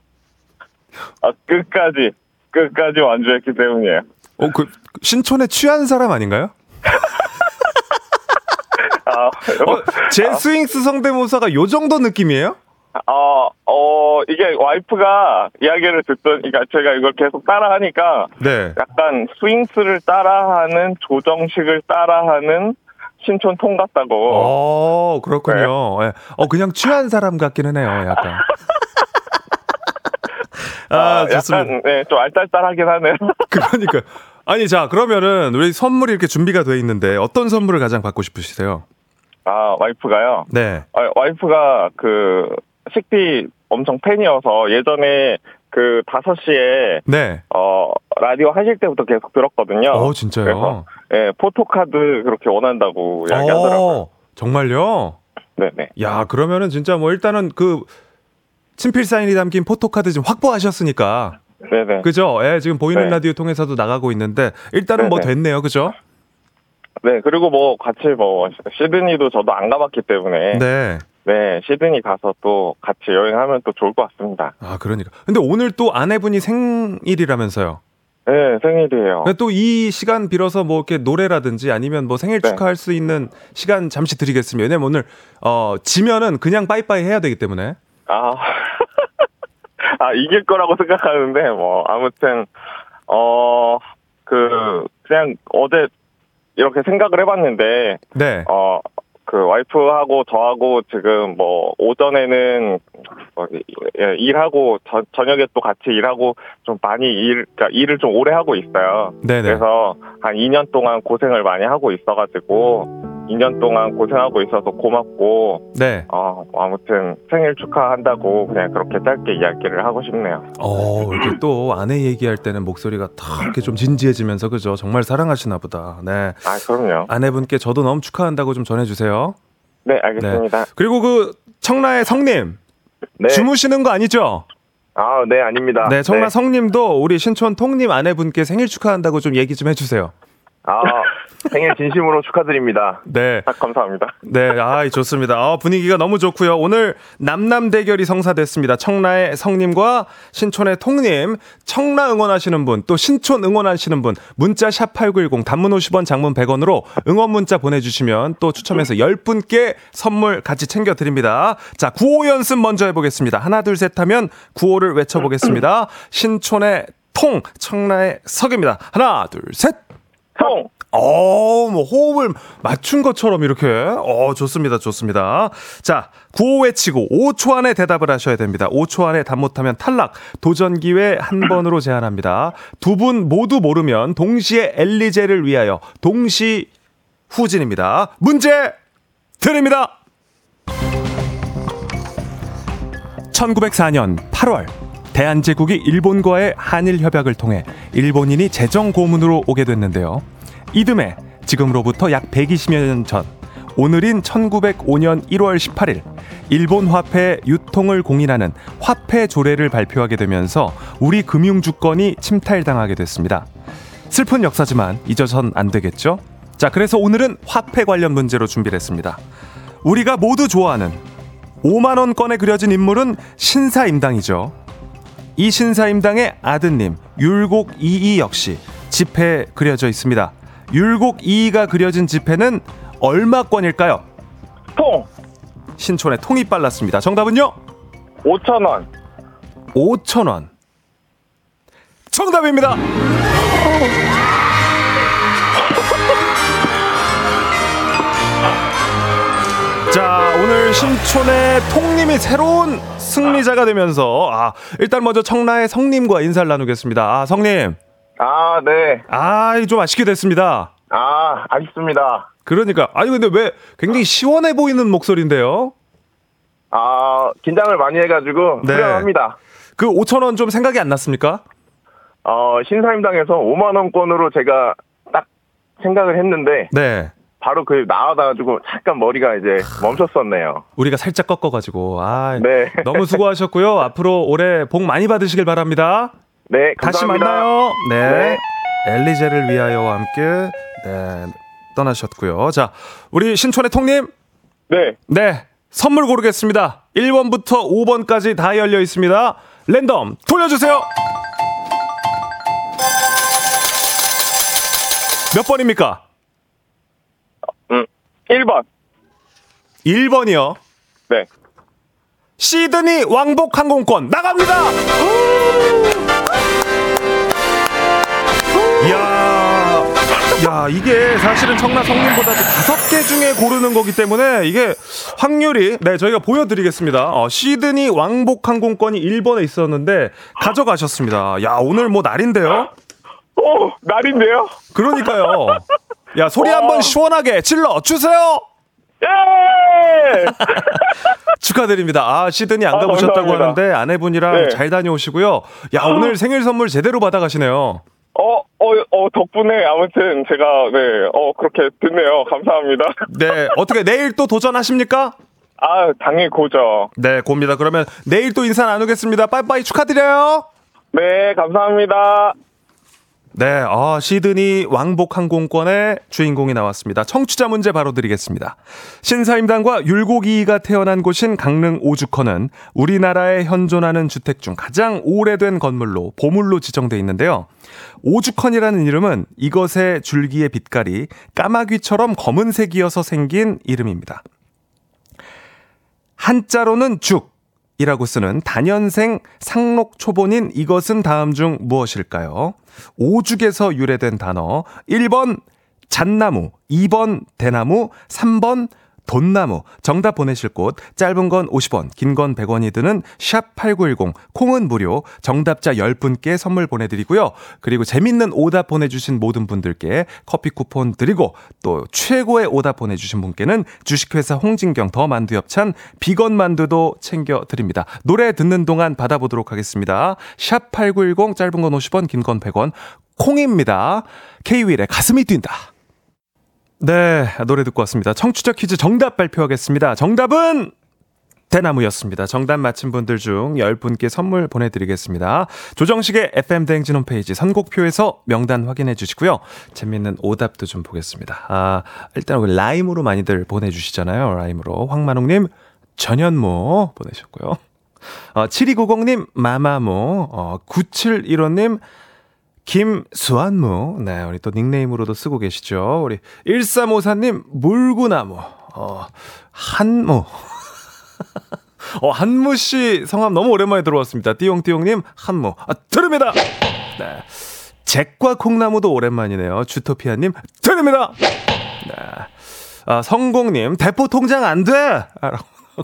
아, 끝까지, 끝까지 완주했기 때문이에요. 어, 그, 신촌에 취한 사람 아닌가요? 아, 어, 제 스윙스 성대모사가 요 정도 느낌이에요? 어, 어, 이게 와이프가 이야기를 듣던, 그러니까 제가 이걸 계속 따라하니까 네. 약간 스윙스를 따라하는 조정식을 따라하는 신촌 통 같다고. 어, 그렇군요. 예. 어, 그냥 취한 사람 같기는 해요, 약간. 아, 좋습니다. 약간 네, 좀 알딸딸하긴 하네요. 그러니까. 아니, 자, 그러면은 우리 선물이 이렇게 준비가 돼 있는데 어떤 선물을 가장 받고 싶으시세요? 아 와이프가요. 네. 아, 와이프가 그 식비 엄청 팬이어서 예전에 그 5시에 네. 어 라디오 하실 때부터 계속 들었거든요. 어, 진짜요? 그래서 예, 포토카드 그렇게 원한다고 이야기하더라고요. 어, 정말요? 네네. 야, 그러면은 진짜 뭐 일단은 그 친필 사인이 담긴 포토카드 지금 확보하셨으니까. 네네. 그죠? 예, 지금 보이는 네. 라디오 통해서도 나가고 있는데 일단은 뭐 네네. 됐네요. 그죠? 네, 그리고 뭐 같이 뭐 시드니도 저도 안 가봤기 때문에 네, 네. 시드니 가서 또 같이 여행하면 또 좋을 것 같습니다. 아, 그러니까. 근데 오늘 또 아내분이 생일이라면서요. 네, 생일이에요. 또 이 시간 빌어서 뭐 이렇게 노래라든지 아니면 뭐 생일 네. 축하할 수 있는 시간 잠시 드리겠습니다. 왜냐면 오늘 어 지면은 그냥 빠이빠이 해야 되기 때문에. 아, 아 이길 거라고 생각하는데 뭐 아무튼 어 그 그냥 어제 이렇게 생각을 해봤는데 네. 어 그 와이프하고 저하고 지금 뭐 오전에는 어, 예, 일하고 저, 저녁에 또 같이 일하고 좀 많이 일 그러니까 일을 좀 오래 하고 있어요. 네네. 그래서 한 2년 동안 고생을 많이 하고 있어가지고 2년 동안 고생하고 있어서 고맙고 네. 어 아무튼 생일 축하한다고 그냥 그렇게 짧게 이야기를 하고 싶네요. 어, 이렇게 또 아내 얘기할 때는 목소리가 다 이렇게 좀 진지해지면서 그죠? 정말 사랑하시나 보다. 네. 아 그럼요. 아내분께 저도 너무 축하한다고 좀 전해 주세요. 네 알겠습니다. 그리고 그 청라의 성님 네. 주무시는 거 아니죠? 아, 네, 아닙니다. 네, 청라 성님도 우리 신촌 통님 아내분께 생일 축하한다고 좀 얘기 좀 해주세요. 아, 생일 진심으로 축하드립니다. 네, 아, 감사합니다. 네, 아 좋습니다. 아, 분위기가 너무 좋고요. 오늘 남남 대결이 성사됐습니다. 청라의 성님과 신촌의 통님, 청라 응원하시는 분, 또 신촌 응원하시는 분, 문자 샵 #8910 단문 50원, 장문 100원으로 응원 문자 보내 주시면 또 추첨해서 10분께 선물 같이 챙겨 드립니다. 자, 구호 연습 먼저 해 보겠습니다. 하나, 둘, 셋 하면 구호를 외쳐 보겠습니다. 신촌의 통, 청라의 석입니다. 하나, 둘, 셋. 통 어, 뭐 호흡을 맞춘 것처럼 이렇게. 어, 좋습니다. 좋습니다. 자, 구호 외치고 5초 안에 대답을 하셔야 됩니다. 5초 안에 답 못하면 탈락. 도전 기회 한 번으로 제한합니다. 두 분 모두 모르면 동시에 엘리제를 위하여 동시 후진입니다. 문제 드립니다. 1904년 8월 대한제국이 일본과의 한일 협약을 통해 일본인이 재정 고문으로 오게 됐는데요. 이듬해 지금으로부터 약 120여 년 전 오늘인 1905년 1월 18일 일본 화폐 유통을 공인하는 화폐 조례를 발표하게 되면서 우리 금융 주권이 침탈당하게 됐습니다. 슬픈 역사지만 잊어선 안 되겠죠? 자, 그래서 오늘은 화폐 관련 문제로 준비를 했습니다. 우리가 모두 좋아하는 5만 원권에 그려진 인물은 신사임당이죠. 이 신사임당의 아드님 율곡 이이 역시 지폐에 그려져 있습니다. 율곡 이이가 그려진 지폐는 얼마권일까요? 통 신촌의 통이 빨랐습니다. 정답은요? 5천 원 5천 원. 정답입니다. 자, 오늘 신촌의 통님이 새로운 승리자가 되면서 아, 일단 먼저 청라의 성님과 인사를 나누겠습니다. 아, 성님. 아, 네. 아, 이좀 아쉽게 됐습니다. 아, 아쉽습니다. 그러니까 아니 근데 왜 굉장히 시원해 보이는 목소리인데요? 아, 긴장을 많이 해가지고 네. 후련합니다. 그 5천 원 좀 생각이 안 났습니까? 어, 신사임당에서 5만 원권으로 제가 딱 생각을 했는데 네. 바로 그 나와가지고 잠깐 머리가 이제 멈췄었네요. 우리가 살짝 꺾어가지고 아 네. 너무 수고하셨고요. 앞으로 올해 복 많이 받으시길 바랍니다. 네, 다시 감사합니다. 만나요. 네. 네. 엘리제를 위하여와 함께 네 떠나셨고요. 자 우리 신촌의 통님 네 네 선물 고르겠습니다. 1번부터 5번까지 다 열려 있습니다. 랜덤 돌려주세요. 몇 번입니까? 음, 1번 1번이요. 네 시드니 왕복 항공권 나갑니다. 이 야 이게 사실은 청라 성님보다도 다섯 개 중에 고르는 거기 때문에 이게 확률이 네 저희가 보여 드리겠습니다. 어, 시드니 왕복 항공권이 1번에 있었는데 가져가셨습니다. 야 오늘 뭐 날인데요? 오, 날인데요? 그러니까요. 야 소리 한번 시원하게 질러 주세요. 예! 축하드립니다. 아, 시드니 안 아, 가보셨다고 감사합니다. 하는데 아내분이랑 네. 잘 다녀오시고요. 야, 오늘 생일 선물 제대로 받아가시네요. 어, 어, 어, 덕분에 아무튼 제가, 네, 어, 그렇게 됐네요. 감사합니다. 네, 어떻게 내일 또 도전하십니까? 아, 당연히 고죠. 네, 고입니다. 그러면 내일 또 인사 나누겠습니다. 빠이빠이 축하드려요. 네, 감사합니다. 네, 아, 시드니 왕복 항공권의 주인공이 나왔습니다. 청취자 문제 바로 드리겠습니다. 신사임당과 율곡이가 태어난 곳인 강릉 오죽헌은 우리나라에 현존하는 주택 중 가장 오래된 건물로 보물로 지정돼 있는데요. 오죽헌이라는 이름은 이것의 줄기의 빛깔이 까마귀처럼 검은색이어서 생긴 이름입니다. 한자로는 죽 이라고 쓰는 단연생 상록 초본인 이것은 다음 중 무엇일까요? 오죽에서 유래된 단어 1번 잣나무, 2번 대나무, 3번 돈나무. 정답 보내실 곳 짧은 건 50원, 긴 건 100원이 드는 샵 8910 콩은 무료. 정답자 10분께 선물 보내 드리고요. 그리고 재밌는 오답 보내 주신 모든 분들께 커피 쿠폰 드리고 또 최고의 오답 보내 주신 분께는 주식회사 홍진경 더 만두 엽찬 비건 만두도 챙겨 드립니다. 노래 듣는 동안 받아보도록 하겠습니다. 샵 8910 짧은 건 50원, 긴 건 100원. 콩입니다. K-윌의 가슴이 뛴다. 네, 노래 듣고 왔습니다. 청취자 퀴즈 정답 발표하겠습니다. 정답은 대나무였습니다. 정답 맞힌 분들 중 10분께 선물 보내드리겠습니다. 조정식의 FM대행진 홈페이지 선곡표에서 명단 확인해 주시고요. 재밌는 오답도 좀 보겠습니다. 아, 일단 우리 라임으로 많이들 보내주시잖아요. 라임으로. 황만웅님, 전현모 보내셨고요. 어, 7290님, 마마모, 어, 9715님, 김수환무. 네, 우리 또 닉네임으로도 쓰고 계시죠. 우리 1354님, 물구나무. 어, 한무. 어, 한무 씨 성함 너무 오랜만에 들어왔습니다. 띠용띠용님, 한무. 아, 들읍니다! 네. 잭과 콩나무도 오랜만이네요. 주토피아님, 들읍니다! 네. 아, 성공님, 대포 통장 안 돼! 아,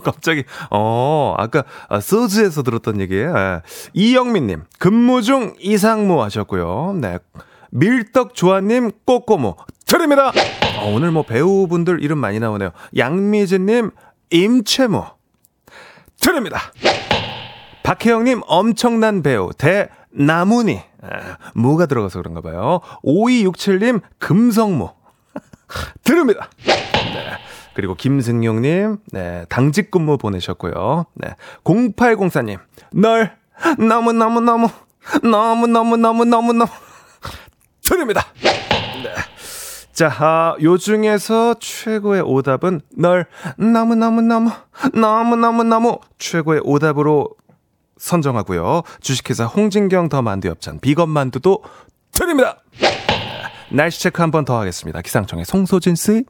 갑자기, 어, 아까, 아, 소즈에서 들었던 얘기. 예. 이영민님, 근무 중 이상무 하셨고요. 네. 밀떡 조아님, 꼬꼬모. 드립니다! 어, 오늘 뭐 배우분들 이름 많이 나오네요. 양미진님, 임채무. 드립니다! 박혜영님, 엄청난 배우, 대나무니. 아, 무가 들어가서 그런가 봐요. 5267님, 금성무. 드립니다! 네. 그리고 김승용님, 네, 당직 근무 보내셨고요. 네, 0804님, 널 너무너무너무, 너무너무너무너무너무 드립니다. 네. 자, 아, 요 중에서 최고의 오답은 널 너무너무너무, 너무너무너무 최고의 오답으로 선정하고요. 주식회사 홍진경 더 만두엽찬 비건 만두도 드립니다. 네, 날씨 체크 한 번 더 하겠습니다. 기상청의 송소진 씨.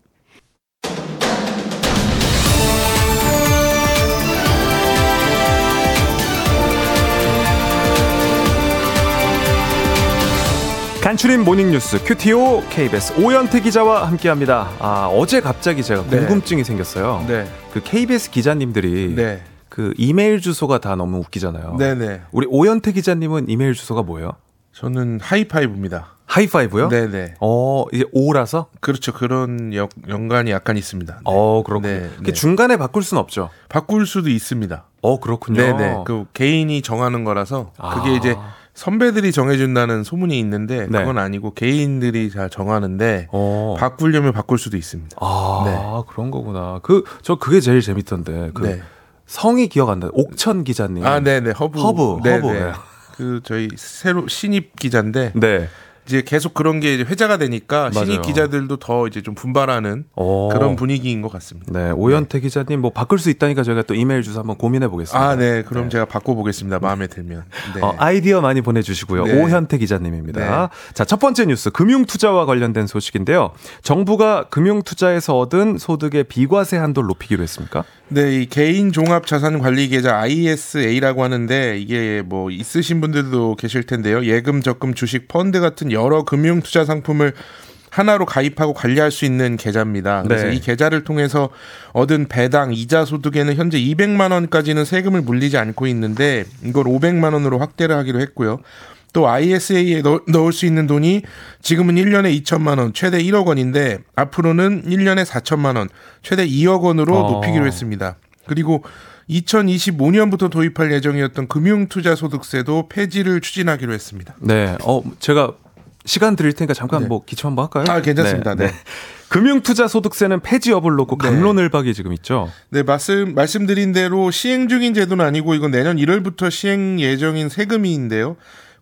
간추린 모닝뉴스 큐티오 KBS 오연태 기자와 함께합니다. 아 어제 갑자기 제가 네. 궁금증이 생겼어요. 네. 그 KBS 기자님들이 네. 그 이메일 주소가 다 너무 웃기잖아요. 네네. 우리 오연태 기자님은 이메일 주소가 뭐예요? 저는 하이파이브입니다. 하이파이브요? 네네. 어 이제 오라서? 그렇죠. 그런 역, 연관이 약간 있습니다. 네. 어 그렇군요. 네, 네. 중간에 바꿀 순 없죠. 바꿀 수도 있습니다. 어 그렇군요. 네네. 그 개인이 정하는 거라서 그게 아. 이제 선배들이 정해준다는 소문이 있는데 네. 그건 아니고 개인들이 다 정하는데 어. 바꾸려면 바꿀 수도 있습니다. 아 네. 그런 거구나. 그 저 그게 제일 재밌던데. 그 네. 성이 기억 안 나. 옥천 기자님. 아, 네네. 허브. 허브, 네네. 허브, 네. 그 저희 새로 신입 기자인데 네. 이제 계속 그런 게 이제 회자가 되니까 맞아요. 신입 기자들도 더 이제 좀 분발하는 오. 그런 분위기인 것 같습니다. 네, 오현태 기자님 뭐 바꿀 수 있다니까 저희가 또 이메일 주소 한번 고민해 보겠습니다. 아, 네. 그럼 제가 바꿔 보겠습니다. 마음에 들면. 네. 어, 아이디어 많이 보내주시고요. 네. 오현태 기자님입니다. 네. 자, 첫 번째 뉴스, 금융 투자와 관련된 소식인데요. 정부가 금융 투자에서 얻은 소득의 비과세 한도를 높이기로 했습니까? 네, 이 개인 종합 자산 관리 계좌 ISA라고 하는데 이게 뭐 있으신 분들도 계실 텐데요. 예금, 적금, 주식, 펀드 같은 여러 금융 투자 상품을 하나로 가입하고 관리할 수 있는 계좌입니다. 그래서 네. 이 계좌를 통해서 얻은 배당, 이자 소득에는 현재 200만 원까지는 세금을 물리지 않고 있는데 이걸 500만 원으로 확대를 하기로 했고요. 또 ISA에 넣, 넣을 수 있는 돈이 지금은 1년에 2천만 원, 최대 1억 원인데 앞으로는 1년에 4천만 원, 최대 2억 원으로 어. 높이기로 했습니다. 그리고 2025년부터 도입할 예정이었던 금융투자소득세도 폐지를 추진하기로 했습니다. 네, 어, 제가 시간 드릴 테니까 잠깐 네. 뭐 기초 한번 할까요? 아, 괜찮습니다. 네. 금융투자소득세는 폐지 여부를 놓고 네. 감론을박이 지금 있죠. 네, 말씀, 말씀드린 대로 시행 중인 제도는 아니고 이건 내년 1월부터 시행 예정인 세금인데요.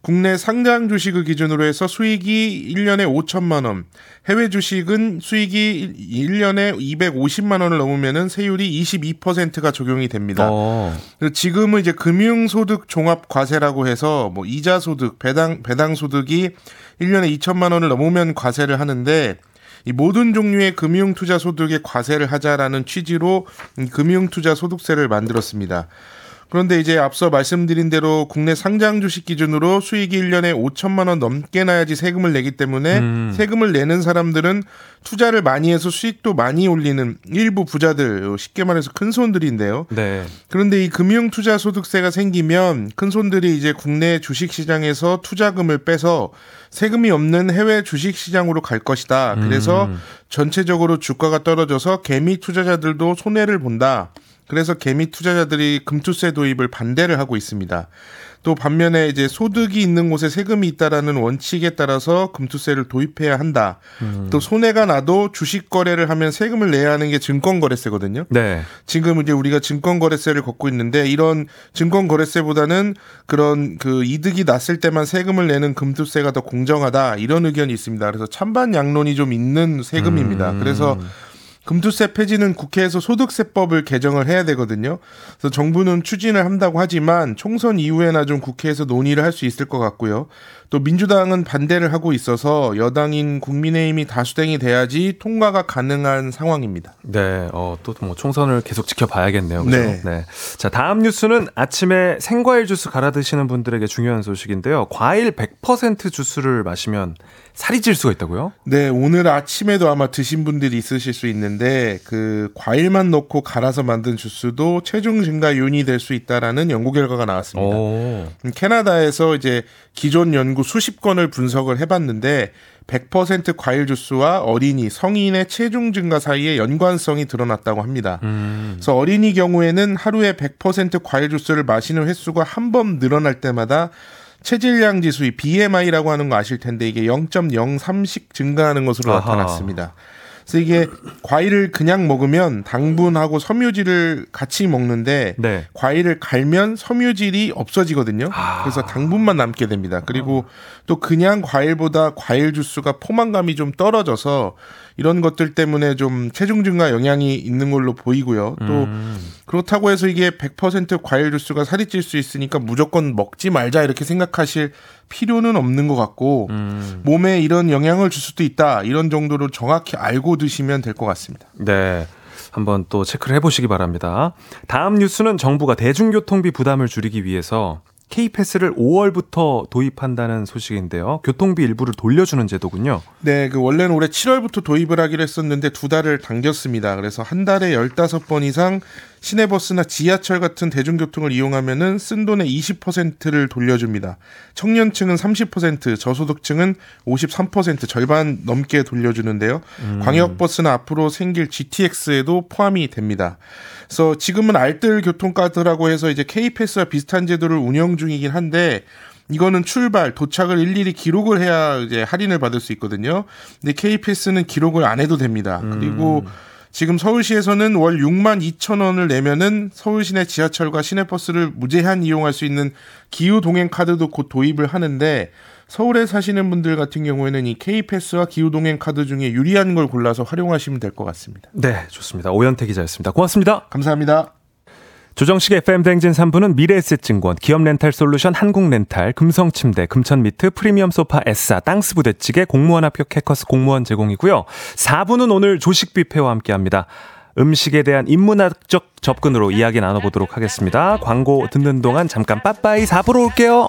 국내 상장 주식을 기준으로 해서 수익이 1년에 5천만 원, 해외 주식은 수익이 1년에 250만 원을 넘으면은 세율이 22%가 적용이 됩니다. 어, 지금은 이제 금융소득 종합 과세라고 해서 뭐 이자 소득, 배당 배당 소득이 1년에 2천만 원을 넘으면 과세를 하는데 이 모든 종류의 금융 투자 소득에 과세를 하자라는 취지로 이 금융 투자 소득세를 만들었습니다. 그런데 이제 앞서 말씀드린 대로 국내 상장 주식 기준으로 수익이 1년에 5천만 원 넘게 나야지 세금을 내기 때문에 음. 세금을 내는 사람들은 투자를 많이 해서 수익도 많이 올리는 일부 부자들, 쉽게 말해서 큰 손들인데요. 네. 그런데 이 금융 투자 소득세가 생기면 큰 손들이 이제 국내 주식 시장에서 투자금을 빼서 세금이 없는 해외 주식 시장으로 갈 것이다. 그래서 음. 전체적으로 주가가 떨어져서 개미 투자자들도 손해를 본다. 그래서 개미 투자자들이 금투세 도입을 반대를 하고 있습니다. 또 반면에 이제 소득이 있는 곳에 세금이 있다라는 원칙에 따라서 금투세를 도입해야 한다. 또 손해가 나도 주식 거래를 하면 세금을 내야 하는 게 증권 거래세거든요. 네. 지금 이제 우리가 증권 거래세를 걷고 있는데 이런 증권 거래세보다는 그런 그 이득이 났을 때만 세금을 내는 금투세가 더 공정하다 이런 의견이 있습니다. 그래서 찬반 양론이 좀 있는 세금입니다. 음. 그래서 금투세 폐지는 국회에서 소득세법을 개정을 해야 되거든요. 그래서 정부는 추진을 한다고 하지만 총선 이후에나 좀 국회에서 논의를 할 수 있을 것 같고요. 또 민주당은 반대를 하고 있어서 여당인 국민의힘이 다수당이 돼야지 통과가 가능한 상황입니다. 네, 어, 또 뭐 총선을 계속 지켜봐야겠네요. 그죠? 네. 자, 다음 뉴스는 아침에 생과일 주스 갈아 드시는 분들에게 중요한 소식인데요. 과일 100% 주스를 마시면 살이 찔 수가 있다고요? 네, 오늘 아침에도 아마 드신 분들이 있으실 수 있는데 그 과일만 넣고 갈아서 만든 주스도 체중 증가 요인이 될 수 있다라는 연구 결과가 나왔습니다. 오. 음, 캐나다에서 이제 기존 연구 수십 건을 분석을 해봤는데 100% 과일 주스와 어린이, 성인의 체중 증가 사이에 연관성이 드러났다고 합니다. 음. 그래서 어린이 경우에는 하루에 100% 과일 주스를 마시는 횟수가 한 번 늘어날 때마다 체질량 지수, 이 BMI라고 하는 거 아실 텐데 이게 0.03씩 증가하는 것으로 아하. 나타났습니다. 그래서 이게 과일을 그냥 먹으면 당분하고 섬유질을 같이 먹는데 네. 과일을 갈면 섬유질이 없어지거든요. 아. 그래서 당분만 남게 됩니다. 그리고 또 그냥 과일보다 과일 주스가 포만감이 좀 떨어져서 이런 것들 때문에 좀 체중 증가 영향이 있는 걸로 보이고요. 또 음. 그렇다고 해서 이게 100% 과일 주스가 살이 찔 수 있으니까 무조건 먹지 말자 이렇게 생각하실 필요는 없는 것 같고 음. 몸에 이런 영향을 줄 수도 있다 이런 정도로 정확히 알고 드시면 될 것 같습니다. 네. 한번 또 체크를 해보시기 바랍니다. 다음 뉴스는 정부가 대중교통비 부담을 줄이기 위해서 K패스를 5월부터 도입한다는 소식인데요. 교통비 일부를 돌려주는 제도군요. 네, 그 원래는 올해 7월부터 도입을 하기로 했었는데 두 달을 당겼습니다. 그래서 한 달에 15번 이상 시내버스나 지하철 같은 대중교통을 이용하면은 쓴 돈의 20%를 돌려줍니다. 청년층은 30%, 저소득층은 53% 절반 넘게 돌려주는데요. 광역버스나 앞으로 생길 GTX에도 포함이 됩니다. 그래서 지금은 알뜰 교통카드라고 해서 이제 K패스와 비슷한 제도를 운영 중이긴 한데 이거는 출발, 도착을 일일이 기록을 해야 이제 할인을 받을 수 있거든요. 근데 K패스는 기록을 안 해도 됩니다. 그리고 지금 서울시에서는 월 6만 2천 원을 내면은 서울 시내 지하철과 시내버스를 무제한 이용할 수 있는 기후 동행 카드도 곧 도입을 하는데 서울에 사시는 분들 같은 경우에는 이 K패스와 기후 동행 카드 중에 유리한 걸 골라서 활용하시면 될 것 같습니다. 네, 좋습니다. 오현태 기자였습니다. 고맙습니다. 감사합니다. 조정식 FM 대행진 3부는 미래에셋증권, 기업 렌탈 솔루션 한국렌탈, 금성침대, 금천미트, 프리미엄 소파 에싸, 땅스 부대찌개, 공무원 합격 해커스 공무원 제공이고요. 4부는 오늘 조식 뷔페와 함께합니다. 음식에 대한 인문학적 접근으로 이야기 나눠보도록 하겠습니다. 광고 듣는 동안 잠깐 빠빠이 4부로 올게요.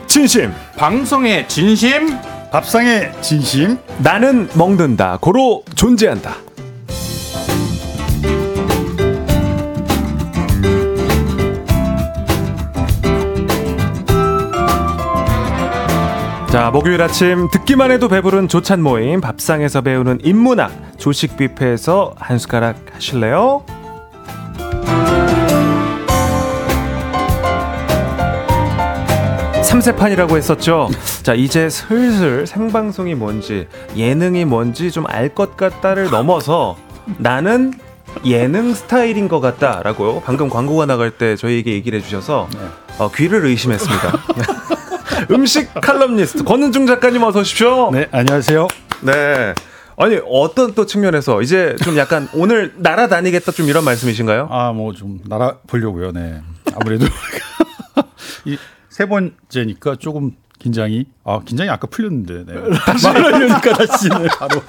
진심. 방송의 진심 밥상의 진심 나는 먹는다. 고로 존재한다. 자, 목요일 아침 듣기만 해도 배부른 조찬 모임 밥상에서 배우는 인문학 조식 뷔페에서 한 숟가락 하실래요? 삼세판이라고 했었죠. 자, 이제 슬슬 생방송이 뭔지, 예능이 뭔지 좀 알 것 같다를 넘어서 나는 예능 스타일인 것 같다라고 방금 광고가 나갈 때 저희에게 얘기를 해주셔서 어, 귀를 의심했습니다. 음식 칼럼니스트 권은중 작가님 어서 오십시오. 네 안녕하세요 네. 아니 어떤 또 측면에서 이제 좀 약간 오늘 날아다니겠다 좀 이런 말씀이신가요? 아 뭐 좀 날아 보려고요 네 아무래도 이 세 번째니까 조금 긴장이 아 긴장이 아까 풀렸는데 네. 말하려니까 다시 네, 바로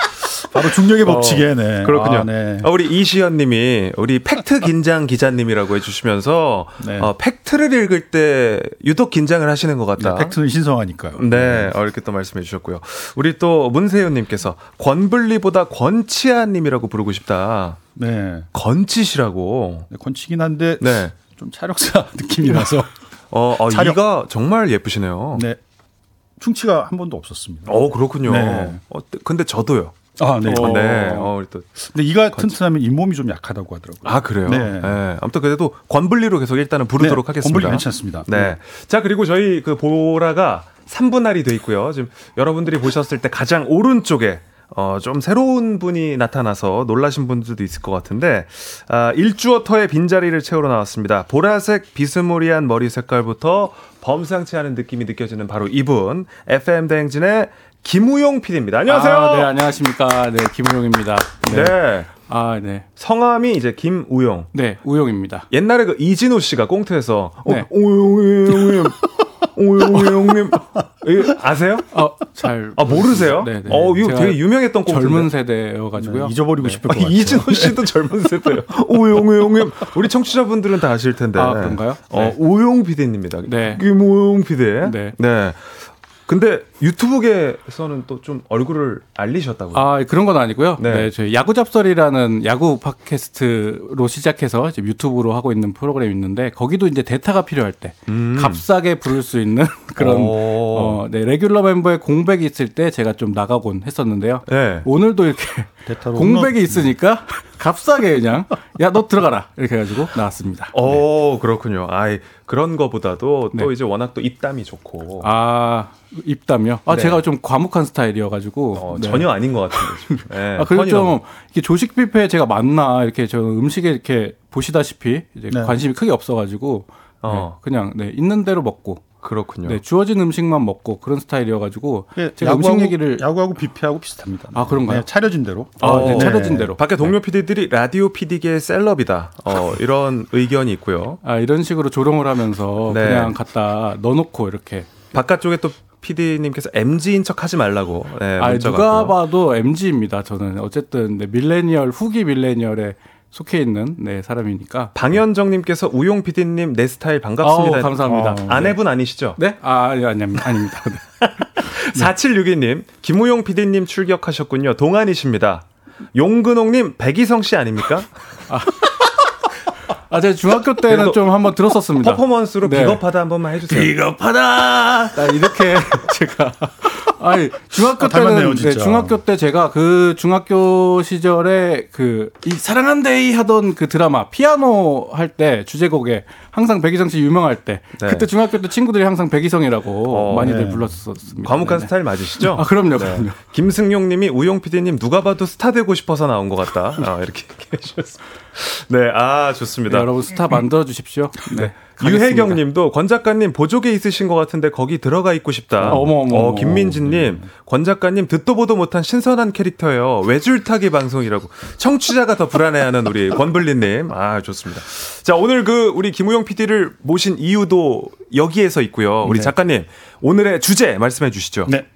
바로 중력의 법칙에 네 그렇군요. 아, 네. 어, 우리 이시연님이 우리 팩트 긴장 기자님이라고 해주시면서 네. 어, 팩트를 읽을 때 유독 긴장을 하시는 것 같다. 네, 팩트는 신성하니까요 네, 어, 이렇게 또 말씀해 주셨고요. 우리 또 문세윤님께서 권블리보다 권치아님이라고 부르고 싶다. 네, 건치시라고. 네 건치긴 한데 네. 좀 차력사 느낌이 나서 어, 어 촬영. 이가 정말 예쁘시네요. 네 충치가 한 번도 없었습니다 어, 그렇군요. 네. 어, 근데 저도요. 아 네. 어, 네. 어, 우리 또. 근데 이가 튼튼하면 잇몸이 좀 약하다고 하더라고요 아, 그래요? 네. 네. 아무튼 그래도 권블리로 계속 일단은 부르도록 네, 하겠습니다. 권블리 괜찮습니다. 네. 네. 자, 그리고 저희 그 보라가 3분할이 돼 있고요. 지금 여러분들이 보셨을 때 가장 오른쪽에 어, 좀 새로운 분이 나타나서 놀라신 분들도 있을 것 같은데, 아, 일주어터의 빈자리를 채우러 나왔습니다. 보라색 비스무리한 머리 색깔부터 범상치 않은 느낌이 느껴지는 바로 이분, FM대행진의 김우용 PD입니다. 안녕하세요. 아, 네 안녕하십니까 네 김우용입니다 네. 네. 아 네. 성함이 이제 김우용. 네 우용입니다 옛날에 그 이진호 씨가 꽁트에서 네. 어, 오용님 오용님 아세요? 어잘 아 모르세요? 네, 네. 어 이거 되게 유명했던 꽁트인데. 젊은 세대여가지고요 네, 잊어버리고 네. 싶을 아, 것 같아요 이진호 씨도 젊은 세대예요. 오용오용님 우리 청취자분들은 다 아실 텐데. 아, 그런가요? 어 네. 오용 PD입니다. 네. 김오용 PD. 네. 네. 근데 유튜브계에서는 또 좀 얼굴을 알리셨다고요? 아 그런 건 아니고요. 네. 네, 저희 야구 잡설이라는 야구 팟캐스트로 시작해서 이제 유튜브로 하고 있는 프로그램이 있는데 거기도 이제 대타가 필요할 때 음. 값싸게 부를 수 있는 그런 오. 어, 네 레귤러 멤버의 공백이 있을 때 제가 좀 나가곤 했었는데요. 네. 오늘도 이렇게 공백이 있으니까 값싸게 그냥 야 너 들어가라 이렇게 해가지고 나왔습니다. 오 그렇군요. 아이 그런 거보다도 또 네. 이제 워낙 또 입담이 좋고 아 입담요? 아 네. 제가 좀 과묵한 스타일이어가지고 어, 네. 전혀 아닌 것 같은데 지금. 네, 아, 그리고 좀 이렇게 조식 뷔페에 제가 맞나 이렇게 저 음식에 이렇게 보시다시피 이제 네. 관심이 크게 없어가지고 어. 네, 그냥 네, 있는 대로 먹고 그렇군요. 네, 주어진 음식만 먹고 그런 스타일이어가지고 예, 제가 음식 야구하고- 얘기를 야구하고 뷔페하고 비슷합니다. 아, 그런가요? 네, 차려진 대로. 아, 네, 어. 차려진 대로 밖에 동료 PD들이 라디오 PD계의 셀럽이다. 어, 이런 의견이 있고요. 아, 이런 식으로 조롱을 하면서 네. 그냥 갖다 넣어놓고 이렇게 바깥쪽에 또 PD님께서 MG인 척 하지 말라고. 네, 아 누가 왔고요. 봐도 MG입니다. 저는 어쨌든 네, 밀레니얼 후기 밀레니얼의 속해 있는 네 사람이니까. 방현정님께서 우용 PD님 내 스타일 반갑습니다. 아우, 감사합니다. 어, 아내분 아니시죠? 네? 아, 아니, 아니, 아닙니다. 네. 4762님, 김우용 PD님 출격하셨군요. 동안이십니다. 용근홍님, 백이성 씨 아닙니까? 아, 제가 중학교 때는 좀 한번 들었었습니다. 퍼포먼스로 네. 비겁하다 한 번만 해주세요. 비겁하다! 아, 이렇게 제가. 아니, 중학교 아, 닮았네요, 때는, 네, 진짜. 중학교 때 제가 그 중학교 시절에 그, 이 사랑한데이 하던 그 드라마, 피아노 할 때 주제곡에 항상 백이성 씨 유명할 때, 네. 그때 중학교 때 친구들이 항상 백이성이라고 어, 많이들 네. 불렀었습니다. 과묵한 네네. 스타일 맞으시죠? 아, 그럼요, 네. 그럼요. 김승용 님이 우용 PD님 누가 봐도 스타 되고 싶어서 나온 것 같다. 아, 이렇게 얘기해 주셨습니다. 네, 아, 네, 좋습니다. 여러분 스타 만들어 주십시오. 네. 유혜경. 님도 권 작가님 보조개 있으신 것 같은데 거기 들어가 있고 싶다. 아, 어머, 어머, 어, 어머. 김민진 님, 권 작가님 듣도 보도 못한 신선한 캐릭터예요. 외줄타기 방송이라고. 청취자가 더 불안해하는 우리 권블린 님. 아, 좋습니다. 자, 오늘 그 우리 김우영 PD를 모신 이유도 여기에서 있고요. 우리 네. 작가님, 오늘의 주제 말씀해 주시죠. 네.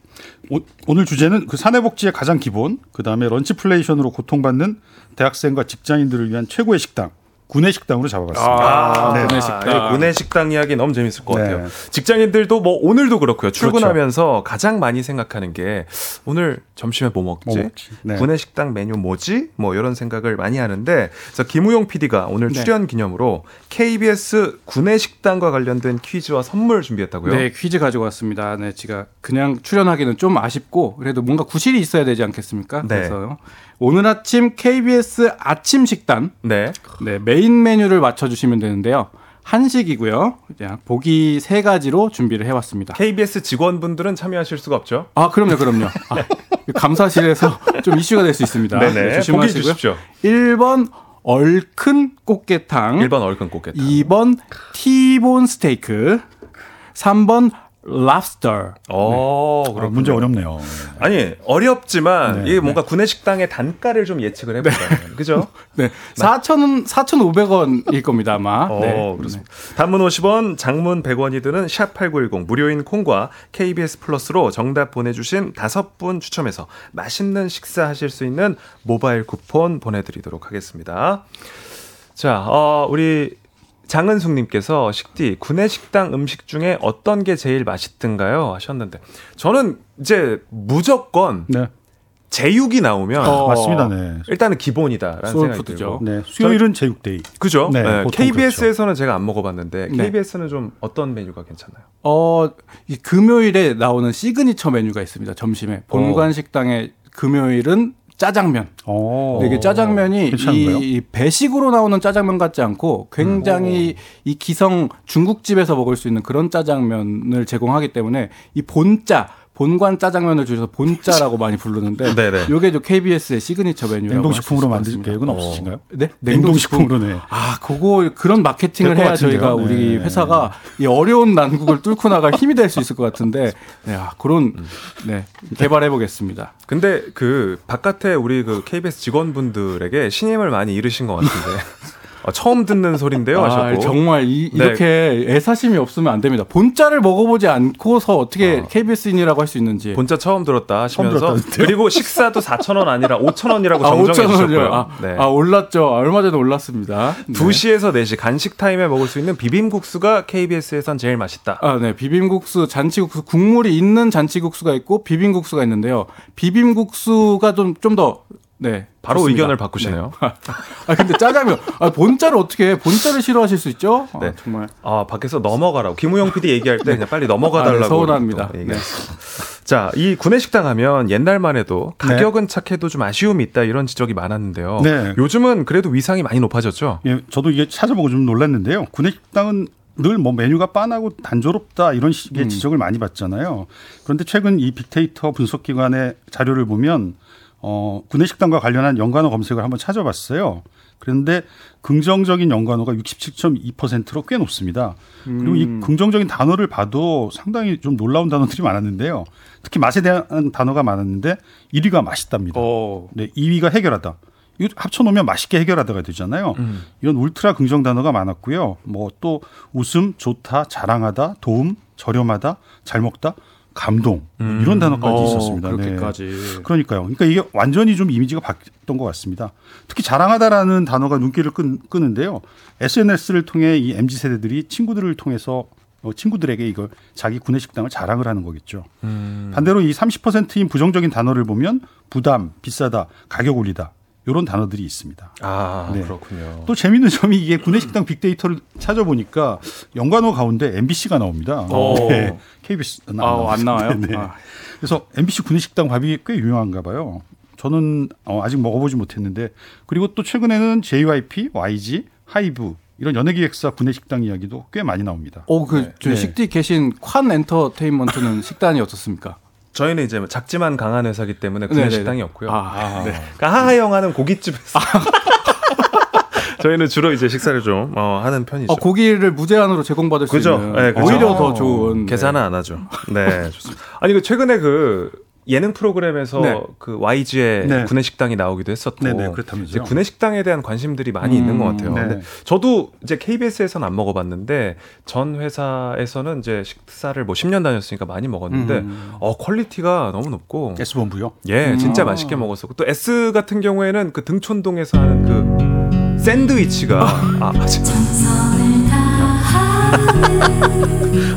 오, 오늘 주제는 그 사내복지의 가장 기본, 그 다음에 런치플레이션으로 고통받는 대학생과 직장인들을 위한 최고의 식당, 구내 식당으로 잡아봤습니다. 아, 네. 구내 식당. 구내 식당 이야기 너무 재밌을 것 네. 같아요. 직장인들도 뭐 오늘도 그렇고요. 출근하면서 가장 많이 생각하는 게 오늘 점심에 뭐 먹지? 뭐 먹지? 네. 구내 식당 메뉴 뭐지? 뭐 이런 생각을 많이 하는데 그래서 김우용 PD가 오늘 네. 출연 기념으로 KBS 구내 식당과 관련된 퀴즈와 선물 준비했다고요? 네, 퀴즈 가지고 왔습니다. 네, 제가 그냥 출연하기는 좀 아쉽고 그래도 뭔가 구실이 있어야 되지 않겠습니까? 네. 그래서 오늘 아침 KBS 아침 식단 네. 네, 메인 메뉴를 맞춰 주시면 되는데요. 한식이고요. 자, 보기 세 가지로 준비를 해 왔습니다. KBS 직원분들은 참여하실 수가 없죠? 아, 그럼요, 그럼요. 아, 감사실에서 좀 이슈가 될 수 있습니다. 네네. 네, 조심하시고요. 주십시오. 1번 얼큰 꽃게탕, 1번 얼큰 꽃게탕. 2번 티본 스테이크, 3번 랍스터. 어, 아, 그렇군요. 문제 어렵네요. 아니 어렵지만 네, 이게 뭔가 구내 식당의 단가를 좀 예측을 해보자. 그죠? 네. 4,000원, 4,500원일 겁니다, 아마. 어, 네. 그렇습니다. 단문 50원, 장문 100원이 드는 샵 8910 무료인 콩과 KBS 플러스로 정답 보내주신 다섯 분 추첨해서 맛있는 식사하실 수 있는 모바일 쿠폰 보내드리도록 하겠습니다. 자, 어, 우리 장은숙님께서 식디 구내 식당 음식 중에 어떤 게 제일 맛있던가요? 하셨는데 저는 이제 무조건 네. 제육이 나오면 어, 맞습니다. 네. 일단은 기본이다라는 생각이. 들고 네. 수요일은 제육 데이. 그죠? 네, 네, KBS에서는 제가 안 먹어봤는데 네. KBS는 좀 어떤 메뉴가 괜찮나요? 어, 이 금요일에 나오는 시그니처 메뉴가 있습니다, 점심에. 본관 식당의 금요일은 짜장면. 어. 근데 이게 짜장면이 괜찮은가요? 이 배식으로 나오는 짜장면 같지 않고 굉장히 이 기성 중국집에서 먹을 수 있는 그런 짜장면을 제공하기 때문에 이 본짜 본관 짜장면을 줄여서 본짜라고 많이 부르는데 네네. 요게 좀 KBS의 시그니처 메뉴라고 냉동식품으로 만들. 계획은 어. 없으신가요? 네? 냉동식품으로 네. 아, 그거 그런 마케팅을 해야 같은데요. 저희가 우리 네. 회사가 이 어려운 난국을 뚫고 나갈 힘이 될 수 있을 것 같은데, 네, 아, 그런 네 개발해 보겠습니다. 근데 그 바깥에 우리 그 KBS 직원분들에게 신임을 많이 잃으신 것 같은데 어, 처음 듣는 소린데요 아, 하셨고 정말 이, 네. 이렇게 애사심이 없으면 안 됩니다. 본자를 먹어보지 않고서 어떻게 어. KBS인이라고 할 수 있는지. 본자 처음 들었다 하시면서 들었다는데요? 그리고 식사도 4,000원 아니라 5,000원이라고 아, 정정해 5,000원이요. 주셨고요. 아, 네. 아, 올랐죠. 아, 얼마 전에 올랐습니다. 네. 2시에서 4시 간식 타임에 먹을 수 있는 비빔국수가 KBS에선 제일 맛있다. 아, 네. 비빔국수, 잔치국수, 국물이 있는 잔치국수가 있고 비빔국수가 있는데요. 비빔국수가 좀, 좀 더, 네. 바로 좋습니다. 의견을 바꾸시네요. 네. 아, 근데 짜장면. 아, 본자를 어떻게 해? 본자를 싫어하실 수 있죠? 아, 네. 정말. 아, 밖에서 넘어가라고. 김우영 PD 얘기할 때 그냥 빨리 넘어가 달라고. 아, 네, 서운합니다. 또 얘기했습니다. 자, 이 구내식당 하면 옛날만 해도 가격은 착해도 좀 아쉬움이 있다 이런 지적이 많았는데요. 네. 요즘은 그래도 위상이 많이 높아졌죠. 예, 저도 이게 찾아보고 좀 놀랐는데요. 구내식당은 늘뭐 메뉴가 빤하고 단조롭다 이런 식의 음. 지적을 많이 받잖아요. 그런데 최근 이 빅데이터 분석기관의 자료를 보면 어, 구내식당과 관련한 연관어 검색을 한번 찾아봤어요. 그런데 긍정적인 연관어가 67.2%로 꽤 높습니다. 그리고 음. 이 긍정적인 단어를 봐도 상당히 좀 놀라운 단어들이 많았는데요. 특히 맛에 대한 단어가 많았는데 1위가 맛있답니다. 어. 네, 2위가 해결하다. 이거 합쳐놓으면 맛있게 해결하다가 되잖아요. 음. 이런 울트라 긍정 단어가 많았고요. 뭐 또 웃음, 좋다, 자랑하다, 도움, 저렴하다, 잘 먹다 감동 뭐 음. 이런 단어까지 어, 있었습니다. 네. 그렇게까지. 그러니까요. 그러니까 이게 완전히 좀 이미지가 바뀌었던 것 같습니다. 특히 자랑하다라는 단어가 눈길을 끈, 끄는데요. SNS를 통해 이 MZ 세대들이 친구들을 통해서 어, 친구들에게 이걸 자기 구내 식당을 자랑을 하는 거겠죠. 음. 반대로 이 30%인 부정적인 단어를 보면 부담, 비싸다, 가격 올리다 이런 단어들이 있습니다. 아, 네. 그렇군요. 또 재밌는 점이 이게 구내식당 빅데이터를 찾아보니까 연관어 가운데 MBC가 나옵니다. 오. 네, KBS는 아, 안 나와요? 네. 아. 그래서 MBC 구내식당 밥이 꽤 유명한가 봐요. 저는 어, 아직 먹어보지 못했는데 그리고 또 최근에는 JYP, YG, 하이브 이런 연예기획사 구내식당 이야기도 꽤 많이 나옵니다. 어, 그, 저 네. 식디 계신 관 엔터테인먼트는 식단이 어떻습니까? 저희는 이제 작지만 강한 회사기 때문에. 구내 식당이 없고요. 아, 네. 그러니까 하하영 하는 고깃집에서 저희는 주로 이제 식사를 좀 어, 하는 편이죠. 어, 고기를 무제한으로 제공받을 수 그죠? 있는 네, 그죠. 오히려 어, 더 좋은 계산은 안 하죠. 네, 좋습니다. 아니 그 최근에 그 예능 프로그램에서 네. 그 YG의 네. 구내식당이 나오기도 했었고 네네, 그렇다면서요. 이제 구내식당에 대한 관심들이 많이 음, 있는 것 같아요. 네. 근데 저도 이제 KBS에서는 안 먹어봤는데 전 회사에서는 이제 식사를 뭐 10년 다녔으니까 많이 먹었는데 음. 어 퀄리티가 너무 높고 S본부요. 예, 진짜 아. 맛있게 먹었었고 또 S 같은 경우에는 그 등촌동에서 하는 그 샌드위치가 아, 맞아.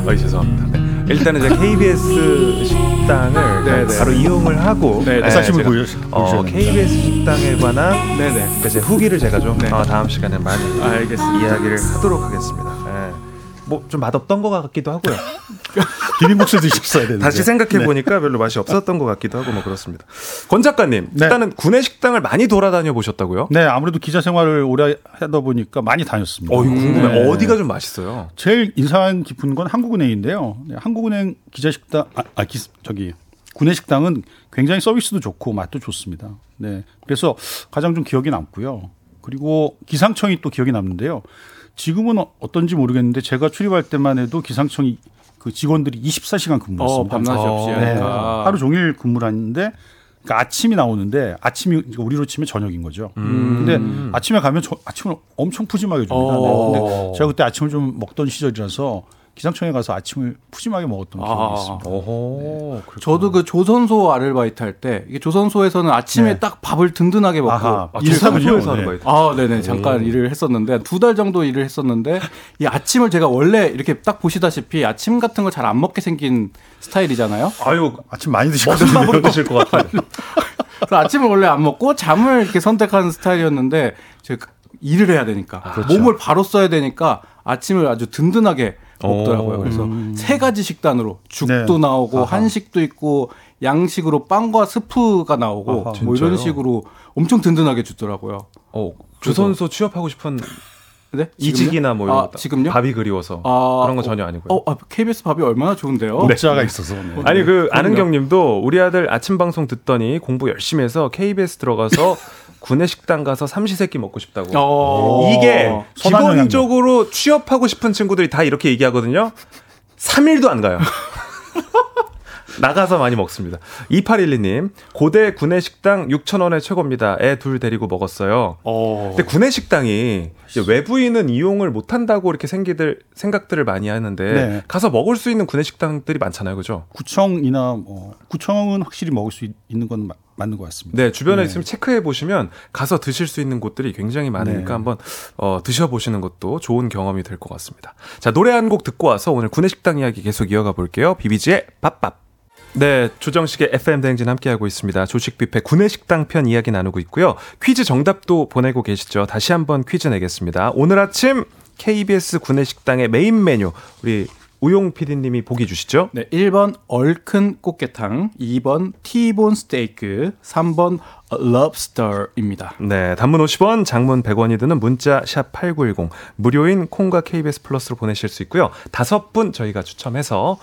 아, 죄송합니다. 네. 일단은 이제 KBS 식당을 네, 네. 바로 이용을 하고 네, 네. 사심을 제가, 보여 어. KBS 식당에 관한 네네. 이제 후기를 제가 좀 네. 어, 다음 시간에 많이 알겠습니다. 이야기를 하도록 하겠습니다. 뭐 좀 맛없던 것 같기도 하고요. 비빔국수 드셨어야 되는데. 다시 생각해 보니까 별로 맛이 없었던 것 같기도 하고 뭐 그렇습니다. 권 작가님, 네. 일단은 구내 식당을 많이 돌아다녀 보셨다고요? 네, 아무래도 기자 생활을 오래 하다 보니까 많이 다녔습니다. 어, 궁금해. 네. 어디가 좀 맛있어요? 제일 인상 깊은 건 한국은행인데요. 네, 한국은행 기자 식당, 아, 아 기, 저기 구내식당은 굉장히 서비스도 좋고 맛도 좋습니다. 네, 그래서 가장 좀 기억에 남고요. 그리고 기상청이 또 기억에 남는데요. 지금은 어- 어떤지 모르겠는데 제가 출입할 때만 해도 기상청이 그 직원들이 24시간 어, 근무했습니다. 밤낮이 없이 네, 하니까. 하루 종일 근무를 하는데 그러니까 아침이 나오는데 아침이 그러니까 우리로 치면 저녁인 거죠. 음. 근데 아침에 가면 저, 아침을 엄청 푸짐하게 줍니다. 네. 어. 근데 제가 그때 아침을 좀 먹던 시절이라서 기상청에 가서 아침을 푸짐하게 먹었던 기억이 아. 있습니다. 그렇구나. 저도 그 조선소 아르바이트 할 때 이게 조선소에서는 아침에 네. 딱 밥을 든든하게 먹고 아하. 아, 하군요. 하는 네. 거예요. 아, 네네. 잠깐 일을 했었는데, 두 달 정도 일을 했었는데, 이 아침을 제가 원래 이렇게 딱 보시다시피 아침 같은 걸 잘 안 먹게 생긴 스타일이잖아요. 아유, 아침 많이. 밥으로 드실 것 같아요. 아침을 원래 안 먹고 잠을 이렇게 선택하는 스타일이었는데, 제가 일을 해야 되니까, 그렇죠. 몸을 바로 써야 되니까 아침을 아주 든든하게 먹더라고요. 오. 그래서 세 가지 식단으로 죽도 네. 나오고, 아하. 한식도 있고, 양식으로 빵과 스프가 나오고, 아하. 뭐 이런 진짜요? 식으로 엄청 든든하게 주더라고요. 어, 조선소 취업하고 싶은 네? 이직이나 뭐 이런 아, 거 지금요? 밥이 그리워서 아, 그런 건 전혀 아니고요. 어, 아, KBS 밥이 얼마나 좋은데요? 목자가 있어서. 네. 아니 그 그럼요. 아는 경님도 우리 아들 아침 방송 듣더니 공부 열심히 해서 KBS 들어가서 구내식당 가서 삼시세끼 먹고 싶다고. 어. 이게 선한 기본적으로 취업하고 싶은 친구들이 다 이렇게 얘기하거든요. 3일도 안 가요. 나가서 많이 먹습니다. 2812님, 고대 구내식당 6,000원에 최고입니다. 애 둘 데리고 먹었어요. 어. 근데 구내식당이 외부인은 이용을 못한다고 이렇게 생기들, 생각들을 많이 하는데 네. 가서 먹을 수 있는 구내식당들이 많잖아요. 그죠? 구청이나 뭐 구청은 확실히 먹을 수 있- 있는 건 마- 맞는 것 같습니다. 네, 주변에 네. 있으면 체크해 보시면 가서 드실 수 있는 곳들이 굉장히 많으니까 네. 한번 어, 드셔보시는 것도 좋은 경험이 될 것 같습니다. 자, 노래 한 곡 듣고 와서 오늘 구내식당 이야기 계속 이어가 볼게요. 비비지의 Bop Bop. 네, 조정식의 FM 대행진 함께하고 있습니다. 조식 뷔페 구내식당 편 이야기 나누고 있고요. 퀴즈 정답도 보내고 계시죠. 다시 한번 퀴즈 내겠습니다. 오늘 아침 KBS 구내식당의 메인 메뉴 우리 우용 PD님이 보기 주시죠. 네, 1번 얼큰 꽃게탕, 2번 티본 스테이크, 3번 럽스터입니다. 네, 단문 50원, 장문 100원이 드는 문자 샵 8910 무료인 콩과 KBS 플러스로 보내실 수 있고요. 다섯 분 저희가 추첨해서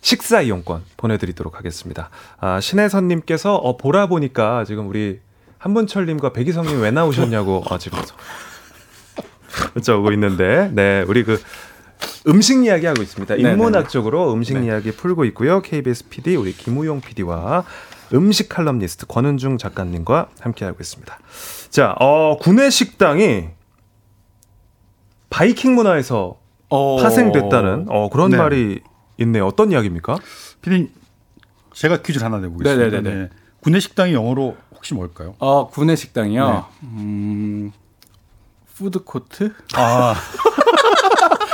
식사 이용권 보내드리도록 하겠습니다. 아, 신혜선님께서 어, 보라 보니까 지금 우리 한문철님과 백이성님 왜 나오셨냐고 어, 지금 문자 오고 있는데, 네, 우리 그 음식 이야기 하고 있습니다. 네네네. 인문학 적으로 음식 네. 이야기 풀고 있고요. KBS PD 우리 김우용 PD와 음식 칼럼니스트 권은중 작가님과 함께 하고 있습니다. 자, 어, 구내 식당이 바이킹 문화에서 어. 파생됐다는 어, 그런 네. 말이 있네요. 어떤 이야기입니까? 피디님 제가 퀴즈를 하나 내보겠습니다. 네네네네. 네. 구내 식당이 영어로 혹시 뭘까요? 어, 구내 식당이요. 네. 음, 푸드 코트? 아.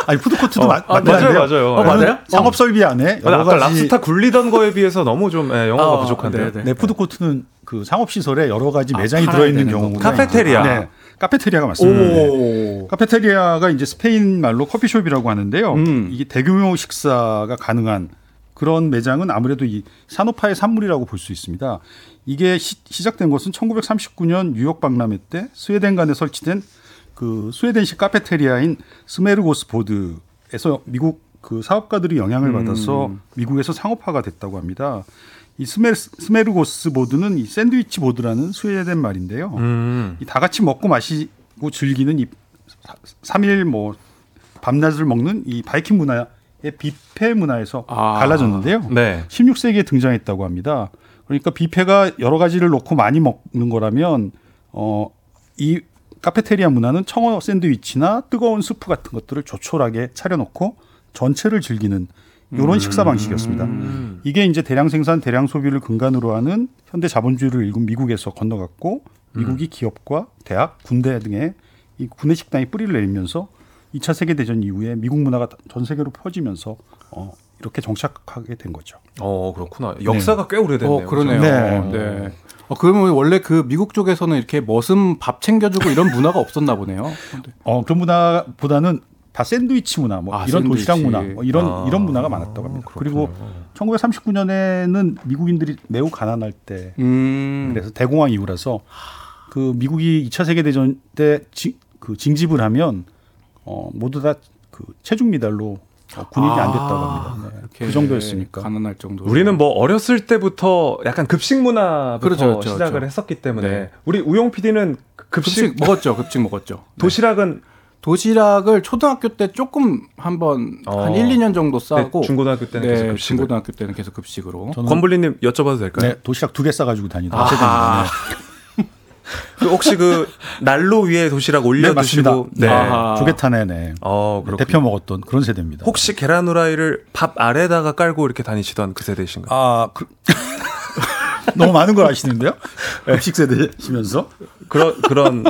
아니 푸드코트도 어, 맞, 아. 맞아요, 맞아요. 어, 맞아요? 상업 설비 안에 아까 여러 가지 랍스타 굴리던 거에 비해서 너무 좀 예, 영어가 아, 부족한데요. 네네. 네, 푸드코트는 그 상업 시설에 여러 가지 아, 매장이 들어 있는 경우가 카페테리아. 네. 카페테리아가 맞습니다. 네. 오. 카페테리아가 이제 스페인 말로 커피숍이라고 하는데요. 음. 이게 대규모 식사가 가능한 그런 매장은 아무래도 이 산업화의 산물이라고 볼 수 있습니다. 이게 시, 작된 것은 1939년 뉴욕 박람회 때 스웨덴 간에 설치된 그 스웨덴식 카페테리아인 smörgåsbord에서 미국 그 사업가들이 영향을 받아서 미국에서 상업화가 됐다고 합니다. 이 스메, smörgåsbord는 이 샌드위치 보드라는 스웨덴 말인데요. 음. 이다 같이 먹고 마시고 즐기는 이 3일 뭐 밤낮을 먹는 이 바이킹 문화의 뷔페 문화에서 아. 갈라졌는데요. 네. 16세기에 등장했다고 합니다. 그러니까 뷔페가 여러 가지를 놓고 많이 먹는 거라면 어 이 카페테리아 문화는 청어 샌드위치나 뜨거운 스프 같은 것들을 조촐하게 차려놓고 전체를 즐기는 이런 식사 방식이었습니다. 이게 이제 대량 생산, 대량 소비를 근간으로 하는 현대 자본주의를 일군 미국에서 건너갔고 미국이 기업과 대학, 군대 등의 이 구내 식당에 뿌리를 내리면서 2차 세계 대전 이후에 미국 문화가 전 세계로 퍼지면서 어, 이렇게 정착하게 된 거죠. 어 그렇구나. 역사가 꽤 오래됐네요. 어, 그러네요. 네. 네. 어, 그러면 원래 그 미국 쪽에서는 이렇게 머슴 밥 챙겨주고 이런 문화가 없었나 보네요. 어, 그런 문화보다는 다 샌드위치 문화, 뭐 아, 이런 샌드위치. 도시락 문화, 뭐 이런 아, 이런 문화가 많았다고 합니다. 그렇군요. 그리고 1939년에는 미국인들이 매우 가난할 때, 음. 그래서 대공황 이후라서 그 미국이 2차 세계 대전 때 그 징집을 하면 어, 모두 다 그 체중 미달로 어, 군인이 안 됐다고 합니다. 네. 그 정도였으니까. 가난할 정도. 우리는 뭐 어렸을 때부터 약간 급식 문화부터 그렇죠, 그렇죠, 시작을 그렇죠. 했었기 때문에 네. 우리 우용 PD는 급식, 급식 먹었죠. 급식 먹었죠. 네. 도시락은 도시락을 초등학교 때 조금 한번 어. 한 1, 2년 정도 싸고 네, 중고등학교 때는 네, 계속 급식을. 중고등학교 때는 계속 급식으로. 저는 권블리 님 여쭤봐도 될까요? 네, 도시락 두 개 싸 가지고 다니다. 아하. 그 혹시 그 난로 위에 도시락 네, 올려두시고. 네. 조개탄에 네. 어, 그렇군요. 대표 먹었던 그런 세대입니다. 혹시 계란 후라이를 밥 아래다가 깔고 이렇게 다니시던 그 세대이신가요? 아, 그, 너무 많은 걸 아시는데요? 급식 세대시면서. 그런 그런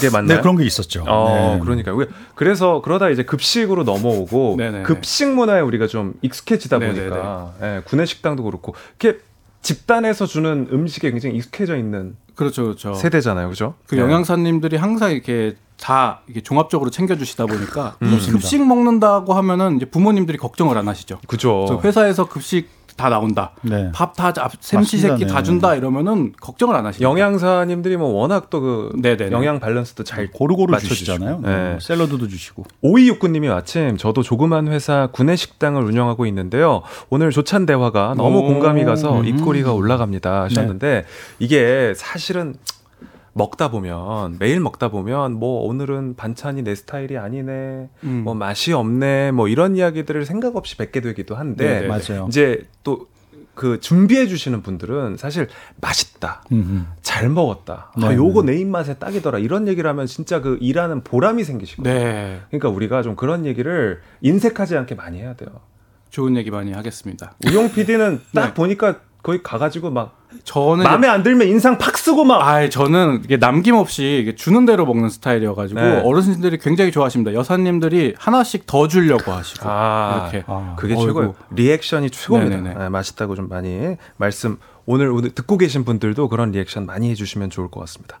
게 맞나요? 네, 그런 게 있었죠. 어, 네. 그러니까요. 왜- 그래서 그러다 이제 급식으로 넘어오고 네네네. 급식 문화에 우리가 좀 익숙해지다 네네네. 보니까 예, 구내 식당도 그렇고 이렇게 집단에서 주는 음식에 굉장히 익숙해져 있는 그렇죠, 그렇죠. 세대잖아요, 그죠? 그 네. 영양사님들이 항상 이렇게 다 이게 종합적으로 챙겨주시다 보니까 음. 급식 먹는다고 하면은 이제 부모님들이 걱정을 안 하시죠. 그죠. 회사에서 급식 다 나온다. 네. 밥다 샘시새끼 맞습니다. 다 네. 준다 이러면은 걱정을 안 하시죠. 영양사님들이 뭐 워낙 또 그. 영양 밸런스도 잘 고루고루 맞춰주시고. 주시잖아요. 네. 뭐 샐러드도 주시고. 오이육구님이 마침 저도 조그만 회사 구내 식당을 운영하고 있는데요. 오늘 조찬 대화가 너무 오. 공감이 가서 음. 입꼬리가 올라갑니다 하셨는데 이게 사실은 먹다 보면 매일 먹다 보면 뭐 오늘은 반찬이 내 스타일이 아니네, 음. 뭐 맛이 없네, 뭐 이런 이야기들을 생각 없이 뱉게 되기도 한데 네네. 맞아요. 이제 또 그 준비해 주시는 분들은 사실 맛있다. 음, 잘 먹었다. 아, 네, 요거 내 입맛에 딱이더라. 이런 얘기를 하면 진짜 그 일하는 보람이 생기시거든요. 네. 그러니까 우리가 좀 그런 얘기를 인색하지 않게 많이 해야 돼요. 좋은 얘기 많이 하겠습니다. 우용 PD는 딱 네. 보니까 거기 가가지고 막 저는 마음에 안 들면 인상 팍 쓰고 막 아, 저는 이게 남김없이 이게 주는 대로 먹는 스타일이어가지고 네. 어르신들이 굉장히 좋아하십니다. 여사님들이 하나씩 더 주려고 하시고 아, 이렇게 아, 그게. 최고예요. 리액션이 최고입니다. 네, 맛있다고 좀 많이 말씀 오늘 오늘 듣고 계신 분들도 그런 리액션 많이 해주시면 좋을 것 같습니다.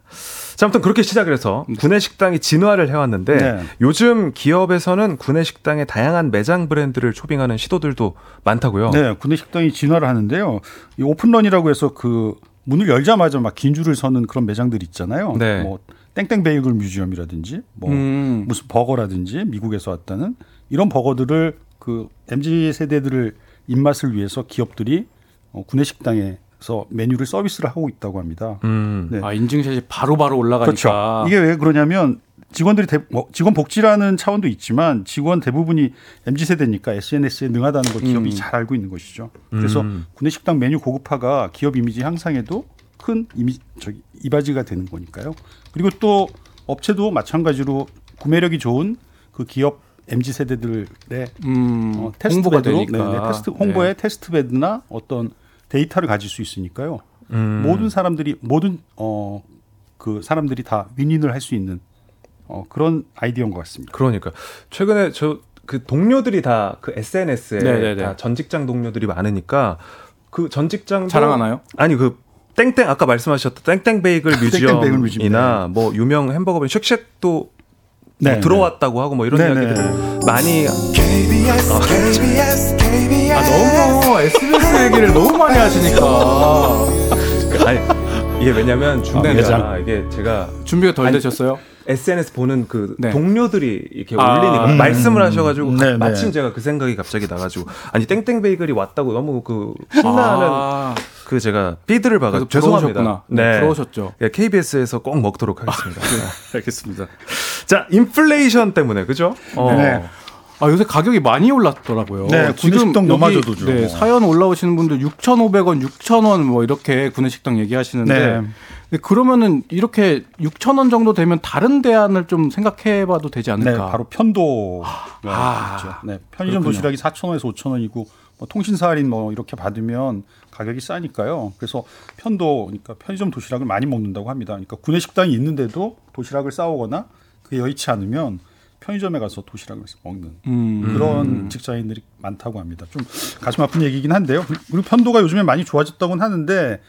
자, 아무튼 그렇게 시작을 해서 구내 식당이 진화를 해왔는데 네. 요즘 기업에서는 구내 식당의 다양한 매장 브랜드를 초빙하는 시도들도 많다고요. 네, 구내 식당이 진화를 하는데요. 이 오픈런이라고 해서 그 문을 열자마자 막 긴 줄을 서는 그런 매장들 있잖아요. 네. 뭐 땡땡 베이글 뮤지엄이라든지 뭐 음. 무슨 버거라든지 미국에서 왔다는 이런 버거들을 그 MZ 세대들을 입맛을 위해서 기업들이 어, 구내 식당에 서 메뉴를 서비스를 하고 있다고 합니다. 음. 네. 아, 인증샷이 바로 바로 올라가니까 그렇죠. 이게 왜 그러냐면 직원들이 대, 뭐 직원 복지라는 차원도 있지만 직원 대부분이 mz 세대니까 SNS에 능하다는 걸 기업이 음. 잘 알고 있는 것이죠. 그래서 음. 구내 식당 메뉴 고급화가 기업 이미지 향상에도 큰 이미 저기 이바지가 되는 거니까요. 그리고 또 업체도 마찬가지로 구매력이 좋은 그 기업 MZ 세대들의 음, 어, 테스트 홍보가 베드로 되니까 네, 네, 테스트 홍보에 테스트 베드나 어떤 데이터를 가질 수 있으니까요. 음. 모든 사람들이 모든 어 그 사람들이 다 윈윈을 할 수 있는 어 그런 아이디어인 것 같습니다. 그러니까 최근에 저 그 동료들이 다 그 SNS에 네네네. 다 전 직장 동료들이 많으니까 그 전 직장 자랑하나요? 아니 그 땡땡 아까 말씀하셨던 땡땡 베이글 땡땡 베이글 뮤지엄, 뮤지엄이나 뭐 유명 햄버거 브랜드 쉑쉑도 네, 뭐 들어왔다고 하고 뭐 이런 네, 이야기들 네. 많이 KBS KBS KBS 아, 너무 SBS 얘기를 너무 많이 하시니까. 아니 이게 왜냐면 중간에 매장. 이게 제가 준비가 덜 아니, 되셨어요? SNS 보는 그 네. 동료들이 이렇게 아, 올리니까 음. 말씀을 하셔가지고 네, 네. 마침 제가 그 생각이 갑자기 나가지고 아니 땡땡 베이글이 왔다고 너무 그 신나는 아, 그 제가 그래서 봐가지고 죄송합니다. 부러우셨구나. 네, 부러우셨죠. KBS에서 꼭 먹도록 하겠습니다. 네, 알겠습니다. 자 인플레이션 때문에 그죠? 어. 네. 아, 요새 가격이 많이 올랐더라고요. 네, 구내식당 너마저도죠. 네, 사연 올라오시는 분들 6,500원, 6,000원 뭐 이렇게 구내식당 얘기하시는데 네. 그러면은 이렇게 6,000원 정도 되면 다른 대안을 좀 생각해 봐도 되지 네, 않을까? 바로 편도가 아, 있죠. 네, 편의점 그렇군요. 도시락이 4,000원에서 5,000원이고 뭐 통신사 할인 뭐 이렇게 받으면 가격이 싸니까요. 그래서 편도 그러니까 편의점 도시락을 많이 먹는다고 합니다. 그러니까 구내 식당이 있는데도 도시락을 싸오거나 그게 여의치 않으면 편의점에 가서 도시락을 먹는 음. 그런 직장인들이 많다고 합니다. 좀 가슴 아픈 얘기긴 한데요. 그리고 편도가 요즘에 많이 좋아졌다고는 하는데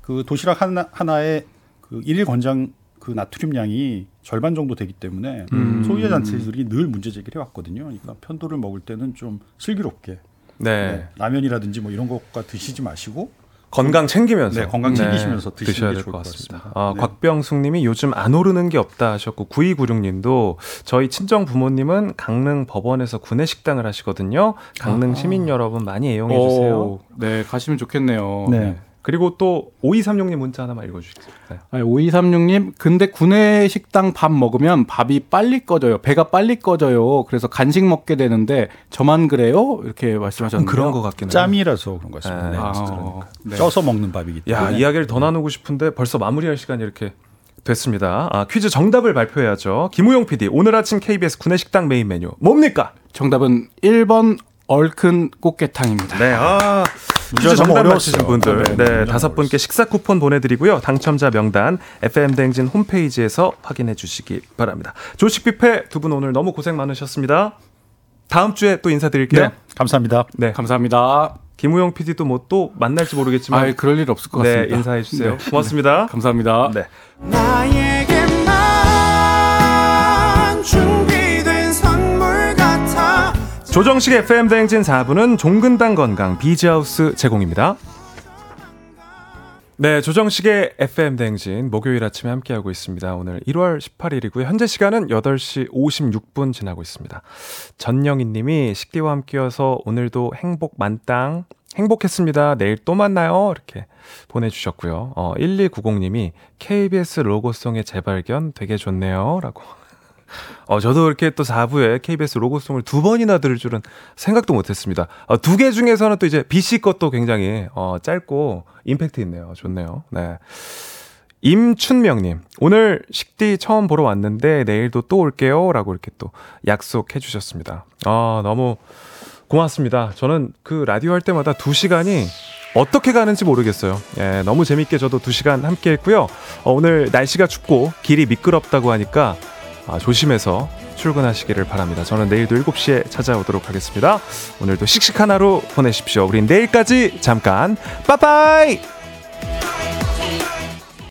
그 도시락 하나 하나에 그 일일 권장 그 나트륨량이 절반 정도 되기 때문에 음. 소비자 단체들이 늘 문제 제기를 해왔거든요. 그러니까 편도를 먹을 때는 좀 슬기롭게 네. 네, 라면이라든지 뭐 이런 것과 드시지 마시고 건강 챙기면서 네, 건강 챙기시면서 드시는 드셔야 게될것것 같습니다. 같습니다. 아, 네. 곽병숙님이 요즘 안 오르는 게 없다 하셨고 9296님도 저희 친정 부모님은 강릉 법원에서 구내 식당을 하시거든요. 강릉 시민 여러분 많이 애용해 주세요. 오, 네, 가시면 좋겠네요. 네. 그리고 또 5236님 문자 하나만 읽어주세요. 네. 아니, 5236님, 근데 구내 식당 밥 먹으면 밥이 빨리 꺼져요. 배가 빨리 꺼져요. 그래서 간식 먹게 되는데 저만 그래요? 이렇게 말씀하셨는데. 그런 것 같긴 해요. 짬이라서 그런 것 같습니다. 네. 네. 아, 그러니까. 네. 쪄서 먹는 밥이기 야, 때문에 이야기를 더 나누고 싶은데 벌써 마무리할 시간이 이렇게 됐습니다. 아, 퀴즈 정답을 발표해야죠. 김우용 PD, 오늘 아침 KBS 구내 식당 메인 메뉴 뭡니까? 정답은 1번 얼큰 꽃게탕입니다. 네, 아, 퀴즈 너무 정답. 맞히신 분들, 네, 네, 네, 다섯 분께 식사 쿠폰 보내드리고요. 당첨자 명단 FM 댕진 홈페이지에서 확인해 주시기 바랍니다. 조식 뷔페 두 분 오늘 너무 고생 많으셨습니다. 다음 주에 또 인사드릴게요. 네, 감사합니다. 네, 감사합니다. 김우용 PD도 뭐 또 만날지 모르겠지만, 아, 그럴 일 없을 것 네, 같습니다. 인사해 주세요. 네. 고맙습니다. 감사합니다. 네. 조정식 FM 대행진 4부는 종근당 건강 비지하우스 제공입니다. 네, 조정식의 FM 대행진 목요일 아침에 함께하고 있습니다. 오늘 1월 18일이고요. 현재 시간은 8시 56분 지나고 있습니다. 전영희 님이 식디와 함께여서 오늘도 행복 만땅 행복했습니다. 내일 또 만나요. 이렇게 보내주셨고요. 어, 1290님이 KBS 로고송의 재발견 되게 좋네요. 라고 어, 저도 이렇게 또 4부에 KBS 로고송을 두 번이나 들을 줄은 생각도 못 했습니다. 어, 두 개 중에서는 또 이제 BC 것도 굉장히, 어, 짧고 임팩트 있네요. 좋네요. 네. 임춘명님, 오늘 식디 처음 보러 왔는데 내일도 또 올게요. 라고 이렇게 또 약속해 주셨습니다. 아, 너무 고맙습니다. 저는 그 라디오 할 때마다 두 시간이 어떻게 가는지 모르겠어요. 예, 너무 재밌게 저도 두 시간 함께 했고요. 어, 오늘 날씨가 춥고 길이 미끄럽다고 하니까 아, 조심해서 출근하시기를 바랍니다. 저는 내일도 7시에 찾아오도록 하겠습니다. 오늘도 씩씩한 하루 보내십시오. 우린 내일까지 잠깐 빠빠이!